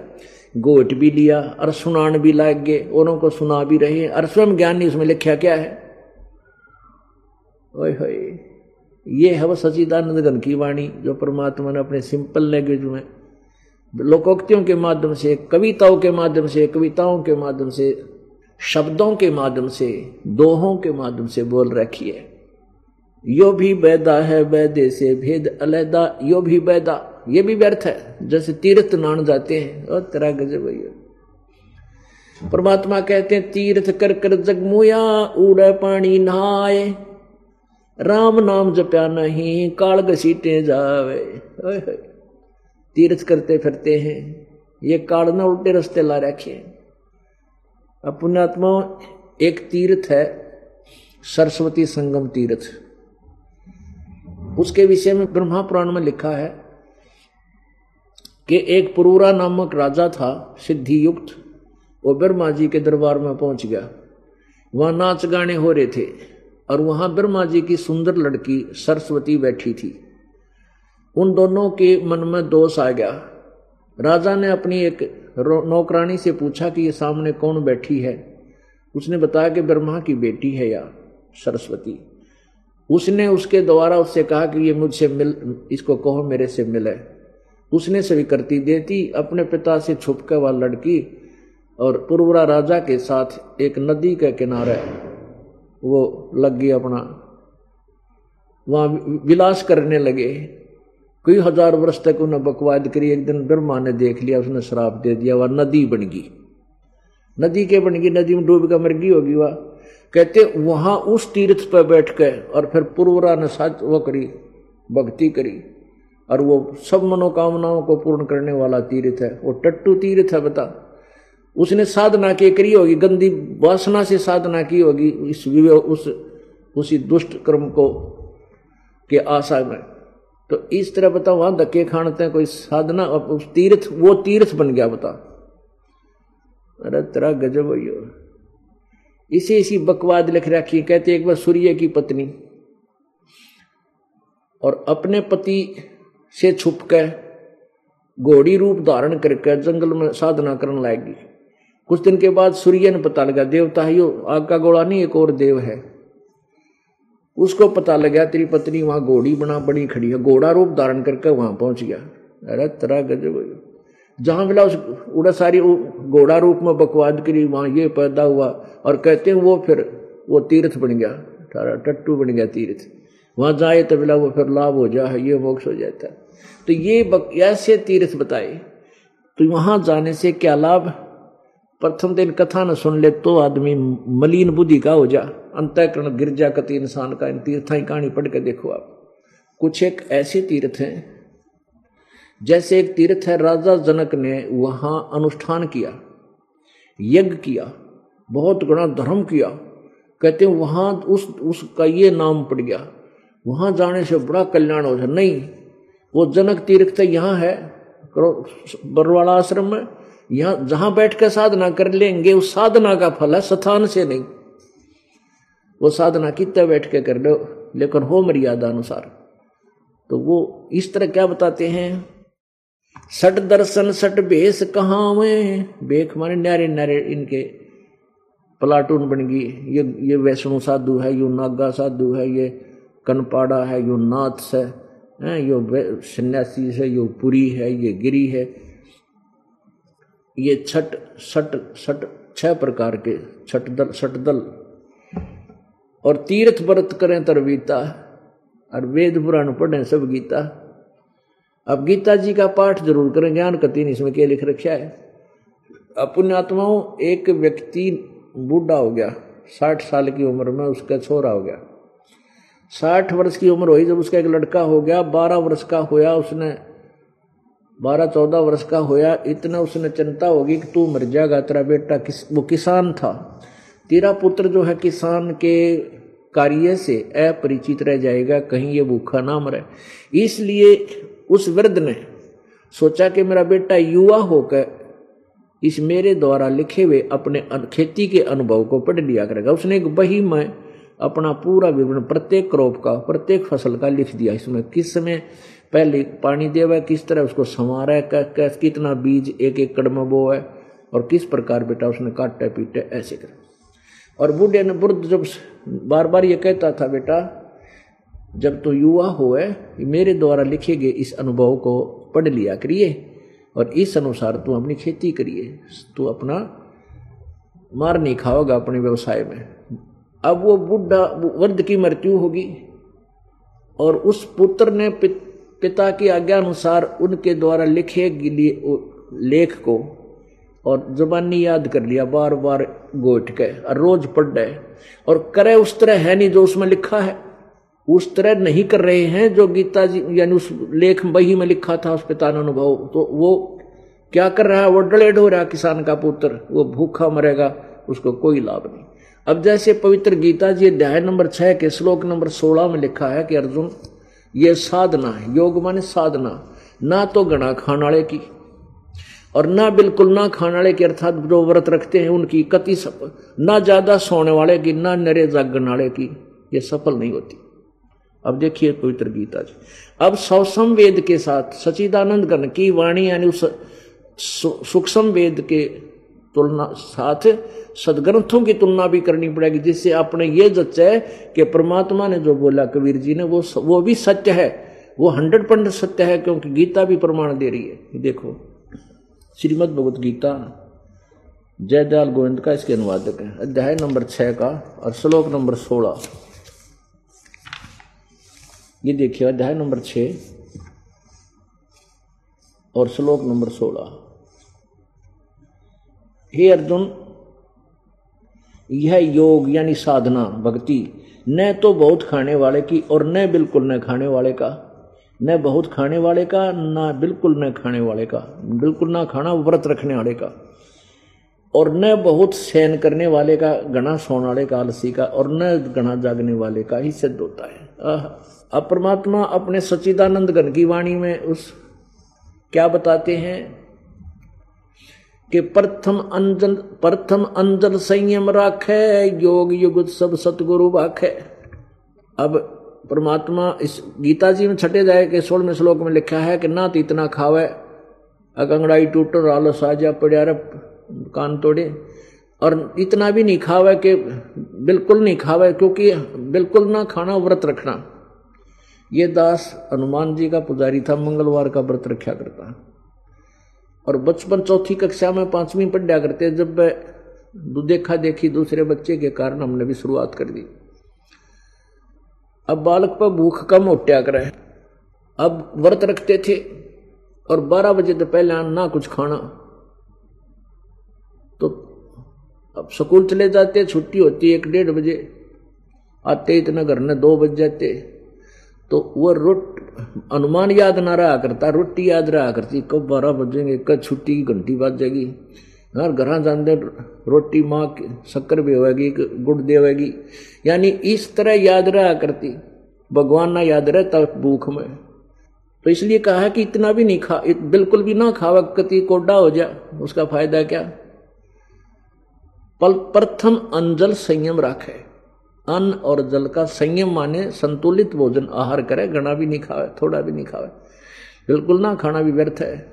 गोट भी लिया, और सुनान भी लाग गए, औरों को सुना भी रहे। और स्वयं ज्ञान ने उसमें लिखा क्या है? ओए होए। ये है वो सचिदानंद गण की वाणी, जो परमात्मा ने अपने सिंपल लैंग्वेज में, लोकोक्तियों के माध्यम से, कविताओं के माध्यम से, कविताओं के माध्यम से, शब्दों के माध्यम से, दोहों के माध्यम से बोल रखी है। यो भी बैदा है वैदे से भेद अलहदा यो भी बैदा ये भी व्यर्थ है। जैसे तीर्थ नान जाते हैं और तेरा गजब भैया परमात्मा कहते हैं, तीर्थ कर कर जगमुया उड़ पानी नहाए। राम नाम जप्या नहीं, काल घसीटे जावे। तीर्थ करते फिरते हैं। ये काल ना उल्टे रास्ते ला रखे अब पुण्यात्मा एक तीर्थ है, सरस्वती संगम तीर्थ। उसके विषय में ब्रह्मा पुराण में लिखा है कि एक पुरूरा नामक राजा था सिद्धि युक्त वो ब्रह्मा जी के दरबार में पहुँच गया। वहाँ नाच गाने हो रहे थे। और वहाँ ब्रह्मा जी की सुंदर लड़की सरस्वती बैठी थी। उन दोनों के मन में दोष आ गया। राजा ने अपनी एक नौकरानी से पूछा कि ये सामने कौन बैठी है? उसने बताया कि ब्रह्मा की बेटी है या सरस्वती। उसने उसके द्वारा उससे कहा कि ये मुझसे मिल इसको कहो, मेरे से मिले। उसने स्वीकृति देती अपने पिता से छुप कर वह लड़की और पुरवरा राजा के साथ एक नदी के किनारे वो लग गई अपना। वहाँ विलास करने लगे। कई हज़ार वर्ष तक उन्हें बकवाद करी, एक दिन ब्रह्मा ने देख लिया, उसने श्राप दे दिया, वह नदी बन गई। नदी के बन गई, नदी में डूब कर मर गई होगी वह। कहते, वहाँ उस तीर्थ पर बैठ के और फिर पूर्वरा ने साथ वो करी, भक्ति करी और वो सब मनोकामनाओं को पूर्ण करने वाला तीर्थ है। वो टट्टू तीर्थ है, बता। उसने साधना के करी होगी, गंदी वासना से साधना की होगी, इस उस, उसी दुष्ट कर्म को, के आशा में। तो इस तरह बता वहाँ धक्के खानते हैं कोई साधना उस तीर्थ, वो तीर्थ बन गया, बता। अरे, तेरा गजब हो इसी इसी बकवाद लिख रखी कहते एक बार सूर्य की पत्नी, और अपने पति से छुप कर घोड़ी रूप धारण करके जंगल में साधना करने लगेगी कुछ दिन के बाद सूर्य ने पता लगा देवता है यो आग का गोला नहीं, एक और देव है। उसको पता लगा, तेरी पत्नी वहाँ घोड़ी बना बड़ी खड़ी है। घोड़ा रूप धारण करके वहाँ पहुँच गया। अरे तरह गजब जहाँ मिला उस, उड़ा सारी घोड़ा रूप में बकवाद करी, वहाँ ये पैदा हुआ और कहते हैं वो फिर, वो तीर्थ बन गया टट्टू बन गया तीर्थ। वहाँ जाए तो मिला, वो फिर लाभ हो जाए ये मोक्ष हो जाता। तो ये ऐसे तीर्थ बताए तो वहाँ जाने से क्या लाभ? प्रथम दिन कथा न सुन ले तो आदमी मलिन बुद्धि का हो जा। अंतकरण गिरजा कति इंसान का इन तीर्था की कहानी पढ़ के देखो आप। कुछ एक ऐसे तीर्थ हैं, जैसे एक तीर्थ है राजा जनक ने वहाँ अनुष्ठान किया, यज्ञ किया, बहुत बड़ा धर्म किया। कहते हैं वहाँ उस उसका ये नाम पड़ गया। वहाँ जाने से बड़ा कल्याण हो जाए नहीं, वो जनक तीर्थ यहाँ है बरवाड़ा आश्रम में यहाँ, जहाँ बैठ कर साधना कर लेंगे, उस साधना का फल है स्थान से नहीं। वो साधना कितने बैठ के कर लो, लेकिन हो मर्यादा अनुसार तो वो इस तरह क्या बताते हैं? सट दर्शन, सट भेष कहाँ बेख मारे न्यारे न्यारे इनके प्लाटून बन गई। ये ये वैष्णो साधु है, यो नागा साधु है, ये कनपाड़ा है, यो नाथ है यो सन्यासी है, यो पुरी है, ये गिरी है। ये छठ सट सट छह प्रकार के छठ दल सट दल। और तीर्थ व्रत करें तरवीता और वेद पुराण पढ़ें सब गीता। अब गीता जी का पाठ ज़रूर करें, ज्ञान का तीन इसमें क्या लिख रखा है? पुण्यात्माओं एक व्यक्ति बूढ़ा हो गया, साठ साल की उम्र में उसका छोरा हो गया। साठ वर्ष की उम्र हुई, जब उसका एक लड़का हो गया, बारह वर्ष का होया उसने। बारह चौदह वर्ष का होया, इतना उसने चिंता होगी कि तू मर जाएगा, तेरा बेटा किस, वो किसान था। तेरा पुत्र जो है किसान के कार्य से अपरिचित रह जाएगा, कहीं ये भूखा ना मरे। इसलिए उस वृद्ध ने सोचा कि मेरा बेटा युवा होकर इस मेरे द्वारा लिखे हुए अपने खेती के अनुभव को पढ़ लिया करेगा। उसने एक बही में अपना पूरा विवरण प्रत्येक क्रॉप का, प्रत्येक फ़सल का लिख दिया। इसमें किस समय पहले पानी देवा किस तरह उसको संवारा है कितना बीज एक एकड़ में बो है, और किस प्रकार बेटा उसने काटे पीटे ऐसे कर और बूढ़े ने बुद्ध जब बार बार ये कहता था, बेटा, जब तो युवा हो है मेरे द्वारा लिखे गए इस अनुभव को पढ़ लिया करिए, और इस अनुसार तू अपनी खेती करिए। तू अपना मार नहीं खाओगा अपने व्यवसाय में। अब वो बुढ़ा वृद्ध की मृत्यु होगी, और उस पुत्र ने पिता की आज्ञा अनुसार उनके द्वारा लिखे लिए लेख को और जबानी याद कर लिया बार बार गोट के, और रोज पढ़ रहे और करे उस तरह है नहीं जो उसमें लिखा है। उस तरह नहीं कर रहे हैं जो गीता जी, यानी उस लेख बही में लिखा था, उस पिता ने अनुभव। तो वो क्या कर रहा है? वो डलेड हो रहा किसान का पुत्र। वो भूखा मरेगा, उसको कोई लाभ नहीं। अब जैसे पवित्र गीता जी अध्याय नंबर छह के श्लोक नंबर सोलह में लिखा है कि अर्जुन ये साधना है, योग माने साधना, ना तो गणा खाने वाले की। और ना बिल्कुल ना खाने वाले की, अर्थात जो व्रत रखते हैं उनकी कति सफल ना ज़्यादा सोने वाले की, ना नरे जागने वाले की, ये सफल नहीं होती। अब देखिए पवित्र गीता जी। अब सौसम वेद के साथ सचिदानंद गण की वाणी यानी उस सूक्ष्म वेद के तुलना, साथ सदग्रंथों की तुलना भी करनी पड़ेगी, जिससे आपने ये जच्चा है कि परमात्मा ने जो बोला, कबीर जी ने, वो वो भी सत्य है। वो हंड्रेड परसेंट सत्य है, क्योंकि गीता भी प्रमाण दे रही है। देखो, श्रीमद भगवत गीता जयदयाल गोविंद का इसके अनुवादक है। अध्याय नंबर छह का और श्लोक नंबर सोलह। ये देखिए, अध्याय नंबर छ और श्लोक नंबर सोलह। हे अर्जुन, यह योग यानी साधना, भक्ति, न तो बहुत खाने वाले की और न बिल्कुल न खाने वाले का, न बहुत खाने वाले का, न बिल्कुल न खाने वाले का, बिल्कुल ना खाना व्रत रखने वाले का, और न बहुत सहन करने वाले का, गणा सोने वाले का, आलसी का, और न गणा जागने वाले का ही सिद्ध होता है। अब परमात्मा अपने सच्चिदानंद गण की वाणी में उस क्या बताते हैं? कि प्रथम अंजन प्रथम अंजन संयम राखे, योग युग सब सतगुरु बाखे। अब परमात्मा इस गीता जी में छठे जाए के सोलहवें श्लोक में लिखा है कि ना इतना खावे अकंगड़ाई टूट आलो साजा पड़ा कान तोड़े। और इतना भी नहीं खावे कि बिल्कुल नहीं खावे, क्योंकि बिल्कुल ना खाना, व्रत रखना। ये दास हनुमान जी का पुजारी था, मंगलवार का व्रत रखा करता। और बचपन चौथी कक्षा में पांचवी पढ़ा करते जब देखा देखी दूसरे बच्चे के कारण हमने भी शुरुआत कर दी। अब बालक पर भूख कम उठ्या करे। अब व्रत रखते थे और बारह बजे तो पहले ना कुछ खाना। तो अब स्कूल चले जाते, छुट्टी होती एक डेढ़ बजे, आते इतना घर में दो बज जाते। तो वो रोट, अनुमान याद ना रहा करता रोटी याद रहा करती, कब बारह बजेंगे कब छुट्टी घंटी बज जाएगी। यार, घर जानते रोटी माँ शक्कर भी होगी गुड़ देवेगी यानी इस तरह याद रहा करती, भगवान ना याद रहता भूख में। तो इसलिए कहा कि इतना भी नहीं खा बिल्कुल भी ना खावा कति कोडा हो जाए उसका फ़ायदा क्या? पल, प्रथम अंजल संयम रखे। अन्न और जल का संयम माने संतुलित भोजन। आहार करे गणा भी नहीं खावे, थोड़ा भी नहीं खावे। बिल्कुल ना खाना भी व्यर्थ है।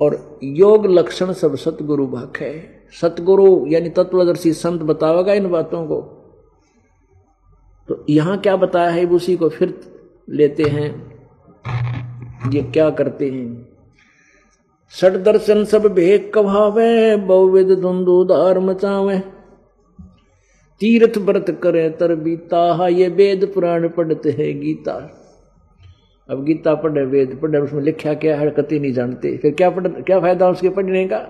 और योग लक्षण सब सतगुरु भाग है। सतगुरु यानी तत्वदर्शी संत बतावेगा इन बातों को? तो यहाँ क्या बताया है उसी को? फिर लेते हैं, ये क्या करते हैं। सट दर्शन सब भेद कभावे, बहुविध धुंधुदार मचावे। तीर्थ व्रत करे, तर बीता ये वेद पुराण पढ़ते है गीता। अब गीता पढ़े, वेद पढ़े, उसमें लिखा क्या है कति नहीं जानते। फिर क्या पढ़, क्या फ़ायदा उसके पढ़ने का?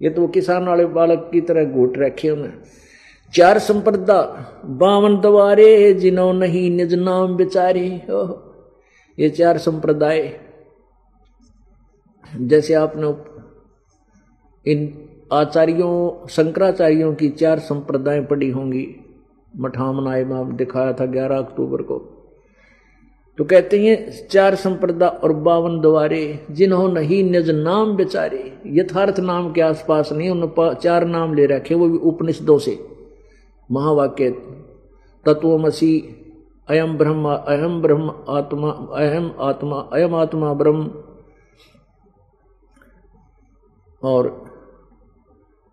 ये तो किसान वाले बालक की तरह घोट रखे उन्हें। चार संप्रदा, बावन दवारे, जिनो नहीं निज नाम बिचारे। ये चार संप्रदाय। जैसे आपने इन आचार्यों, शंकराचार्यों की चार संप्रदाय पड़ी होंगी। मठामनाय में दिखाया था ग्यारह अक्टूबर को। तो कहते हैं, चार संप्रदा और बावन द्वारे, जिन्होंने ही निज नाम बेचारे यथार्थ नाम के आसपास नहीं, उन चार नाम ले रखे, वो भी उपनिषदों से। महावाक्य, तत्वमसी अयम ब्रह्म अहम ब्रह्म आत्मा अहम आत्मा अयम आत्मा ब्रह्म, और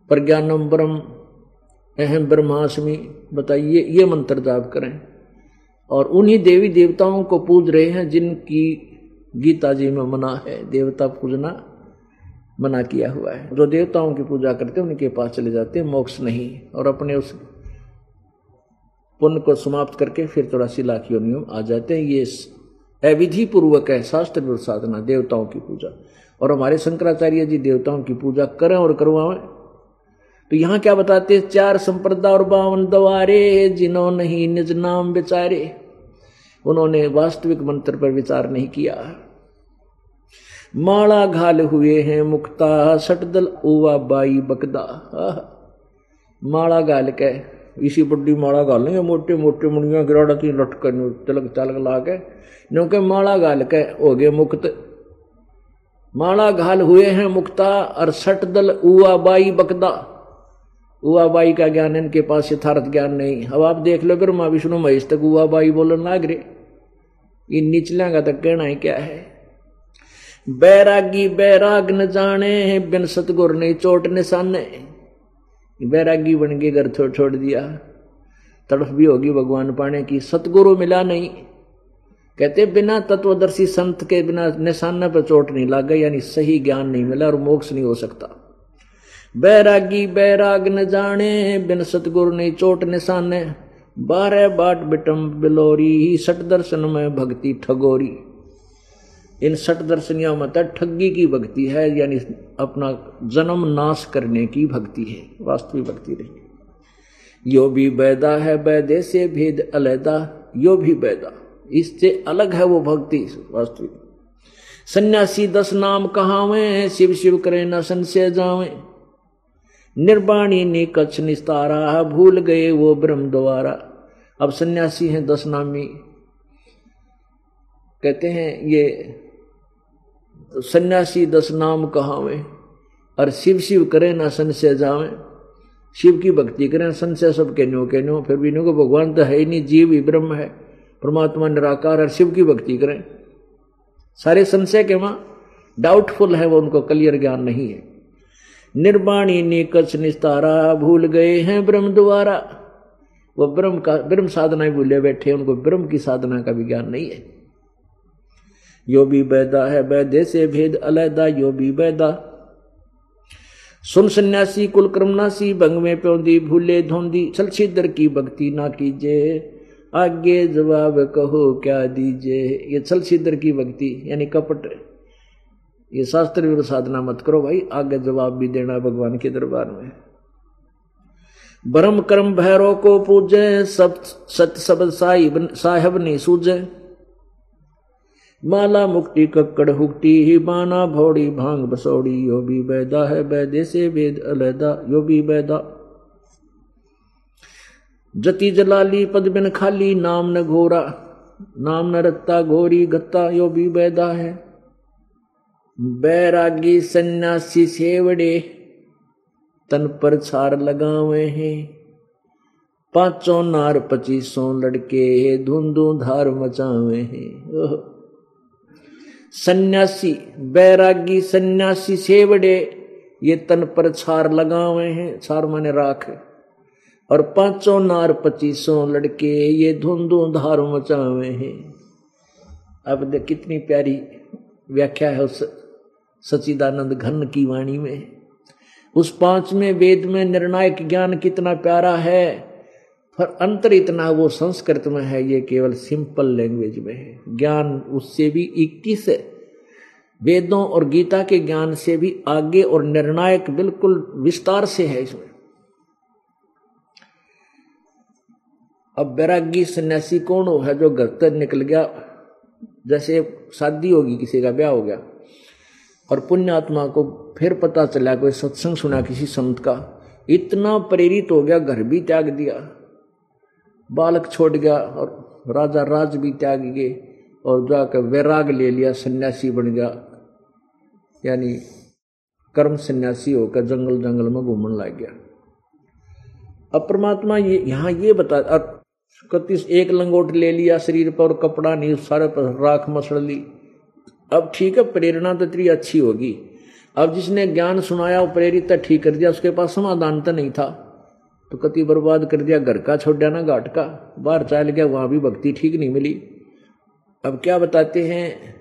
प्रज्ञानम ब्रह्म अहम ब्रह्मास्मि। बताइए, ये मंत्र जाप करें। और उन्हीं देवी देवताओं को पूज रहे हैं जिनकी गीता जी में मना है, देवता पूजना मना किया हुआ है। जो देवताओं की पूजा करते हैं, उनके पास चले जाते हैं, मोक्ष नहीं। और अपने उस पुण्य को समाप्त करके फिर थोड़ा चौरासी लाख योनियों आ जाते हैं। ये अविधि पूर्वक है शास्त्र साधना, देवताओं की पूजा। और हमारे शंकराचार्य जी देवताओं की पूजा करें और करवाएँ। तो यहाँ क्या बताते चार संप्रदा और बावन दवारे, जिन्हों नहीं निज नाम बेचारे उन्होंने वास्तविक मंत्र पर विचार नहीं किया। माला घाल हुए हैं मुक्ता, सटदल उवा बाई बकदा माला गाल के, इसी बड्डी माला घाल गालेंगे मोटे मोटे मुड़िया गिराड़ा तीन लटकन तिलक तलक ला के क्योंकि माला गाल के, हो गए मुक्त। माला घाल हुए हैं मुक्ता और सटदल उवा बाई बकदा उवाबाई का ज्ञान इनके पास यथार्थ ज्ञान नहीं। अब आप देख लो ब्रह्मा विष्णु महेश तक उवाबाई बोलन लाग रहे। इन निचलिया का तक कहना है क्या है? बैरागी बैराग न जाने, बिन सतगुर नहीं चोट निशाने। बैरागी बन के घर छोड़ छोड़ दिया। तड़फ भी होगी भगवान पाने की, सतगुरु मिला नहीं। कहते बिना तत्वदर्शी संत के बिना निशाना पर चोट नहीं लग गई यानी सही ज्ञान नहीं मिला और मोक्ष नहीं हो सकता। बैरागी बैराग न जाने बिन सतगुरु ने चोट निशाने बारह बाट बिटम बिलोरी ही सट दर्शन में भक्ति ठगोरी। इन सट दर्शनियों में ठगी की भक्ति है, यानी अपना जन्म नाश करने की भक्ति है, वास्तविक भक्ति नहीं यो भी बैदा है, बैदे से भेद अलहदा यो भी बैदा। इससे अलग है वो भक्ति वास्तविक। सन्यासी दस नाम कहावे, शिव शिव करे न संशय जावे। निर्वाणी ने कच्छ निस्तारा, भूल गए वो ब्रह्म द्वारा। अब सन्यासी हैं दस नामी कहते हैं, ये सन्यासी दस नाम कहावे। और शिव शिव करें ना संशय जावे। शिव की भक्ति करें, संशय सब के नो के नो फिर भी को भगवान तो है ही नहीं, जीव ही ब्रह्म है। परमात्मा निराकार और शिव की भक्ति करें। सारे संशय के वहाँ डाउटफुल है वो, उनको क्लियर ज्ञान नहीं है। निर्वाणी ने कच्छ निस्तारा भूल गए हैं ब्रह्म द्वारा। वो ब्रह्म का, ब्रह्म साधना भूले बैठे उनको ब्रह्म की साधना का भी ज्ञान नहीं है। यो भी बैदा है बैदे से भेद अलहदा यो भी बैदा सुन सन्यासी, कुल क्रमनासी भंग में प्योंदी, भूले धोंदी, चल छिदर की भक्ति ना कीजिए आगे जवाब कहो, क्या दीजिए ये छल छिदर की भक्ति, यानी कपट। ये शास्त्र विरुद्ध साधना मत करो भाई, आगे जवाब भी देना भगवान के दरबार में। ब्रह्म कर्म भैरव को पूजे, सब सत्य सबद साहिब, साहेब ने सूझे माला मुक्ति कक्कड़ हुक्ति ही बाना भौड़ी भाँग बसौड़ी, यो भी बैदा है बैदे से वेद अलहदा यो भी बैदा जति जलाली, पद बिन खाली, नाम न घोरा, नाम न रत्ता घोरी गत्ता, यो भी बैदा है। बैरागी सन्यासी सेवड़े, तन पर छार लगावे हैं। पाँचों नार पच्चीसों लड़के धुंधु धार मचावे हैं। सन्यासी, बैरागी सन्यासी सेवड़े, ये तन पर छार लगावे हैं, छार माने राख। और पाँचों नार पच्चीसों लड़के, ये धुंधु धार मचावे हैं। अब कितनी प्यारी व्याख्या है उस सचिदानंद घन की वाणी में। उस पाँचवें वेद में निर्णायक ज्ञान कितना प्यारा है, पर अंतर इतना वो संस्कृत में है, ये केवल सिंपल लैंग्वेज में है। ज्ञान उससे भी इक्कीस वेदों और गीता के ज्ञान से भी आगे और निर्णायक बिल्कुल विस्तार से है इसमें। अब बैरागी सन्यासी कौन हो है जो घर तक निकल गया? जैसे शादी होगी, किसी का ब्याह हो गया। और पुण्य आत्मा को फिर पता चला कोई सत्संग सुना किसी संत का, इतना प्रेरित हो गया, घर भी त्याग दिया। बालक छोड़ गया और राजा राज भी त्याग गए और जाकर वैराग ले लिया, सन्यासी बन गया। यानी कर्म सन्यासी होकर जंगल जंगल में घूमने लग गया। अब परमात्मा ये, यहाँ ये बता, और एक लंगोट ले लिया, शरीर पर और कपड़ा नहीं, सारे पर राख मसड़ ली। अब ठीक है, प्रेरणा तो तेरी अच्छी होगी। अब जिसने ज्ञान सुनाया, वो प्रेरित ठीक कर दिया, उसके पास समाधान तो नहीं था। तो कति बर्बाद कर दिया, घर का छोड़ दिया ना, घाट का। बाहर चल गया, वहाँ भी भक्ति ठीक नहीं मिली। अब क्या बताते हैं?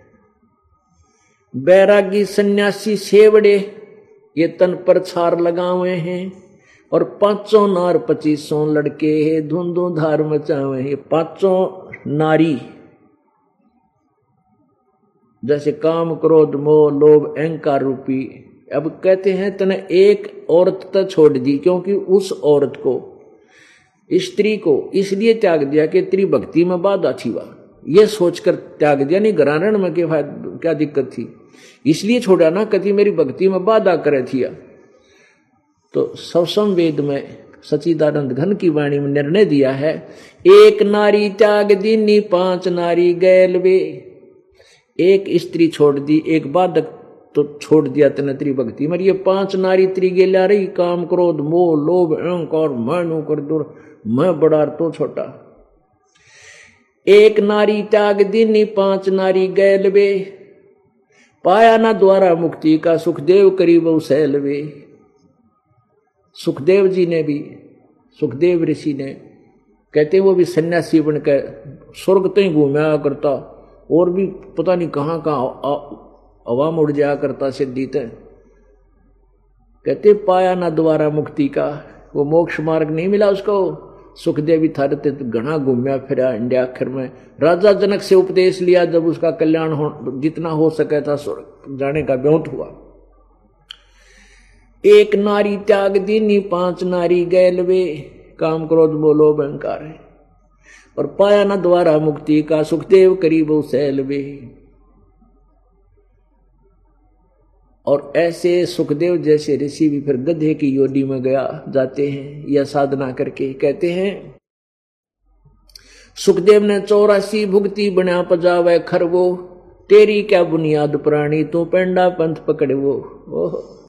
बैरागी सन्यासी सेवड़े, ये तन पर छार लगा हुए हैं, और पाँचों नार पच्चीसों लड़के धुंधु धार मचावे हैं। पाँचों नारी। जैसे काम, क्रोध, मोह, लोभ, अहंकार रूपी। अब कहते हैं, तने एक औरत तो छोड़ दी, क्योंकि उस औरत को स्त्री को इसलिए त्याग दिया कि तेरी भक्ति में बाधा थी वह। ये सोचकर त्याग दिया, नहीं ग्रहण में क्या दिक्कत थी? इसलिए छोड़ा ना कति मेरी भक्ति में बाधा करे थी तो सवसम वेद में सचिदानंद घन की वाणी में निर्णय दिया है, एक नारी त्याग दीनी, पाँच नारी गैल वे एक स्त्री छोड़ दी, एक बाधक तो छोड़ दिया तेने तेरी भक्ति। मर ये पाँच नारी त्रिगेला रही, काम, क्रोध, मोह, लोभ, अहंकार मैं कर दूर। मैं बड़ा तो छोटा। एक नारी त्याग दीनी, पाँच नारी गैल वे। पाया ना द्वारा मुक्ति का, सुखदेव करीब सैलवे सुखदेव जी ने भी, सुखदेव ऋषि ने, कहते वो भी सन्यासी बनकर स्वर्ग तो ही घूमया करता। और भी पता नहीं कहाँ कहाँ अवाम उड़ जाया करता सिद्धि तय कहते, पाया ना दोबारा मुक्ति का। वो मोक्ष मार्ग नहीं मिला उसको। सुखदेवी थारते तो घना घूमया फिरा इंडिया आखिर में। राजा जनक से उपदेश लिया, जब उसका कल्याण हो, जितना हो सके था जाने का ब्योत हुआ। एक नारी त्याग दीनी, पाँच नारी गैलवे। काम क्रोध बोलो बंकार है। और पाया न द्वारा मुक्ति का सुखदेव करीब सैलवे और ऐसे सुखदेव जैसे ऋषि भी फिर गधे की योनि में गया, जाते हैं, या साधना करके कहते हैं, सुखदेव ने चौरासी भुगती बना पजावे खरवो, तेरी क्या बुनियाद प्राणी, तू पेंडा पंथ पकड़े वो ओह।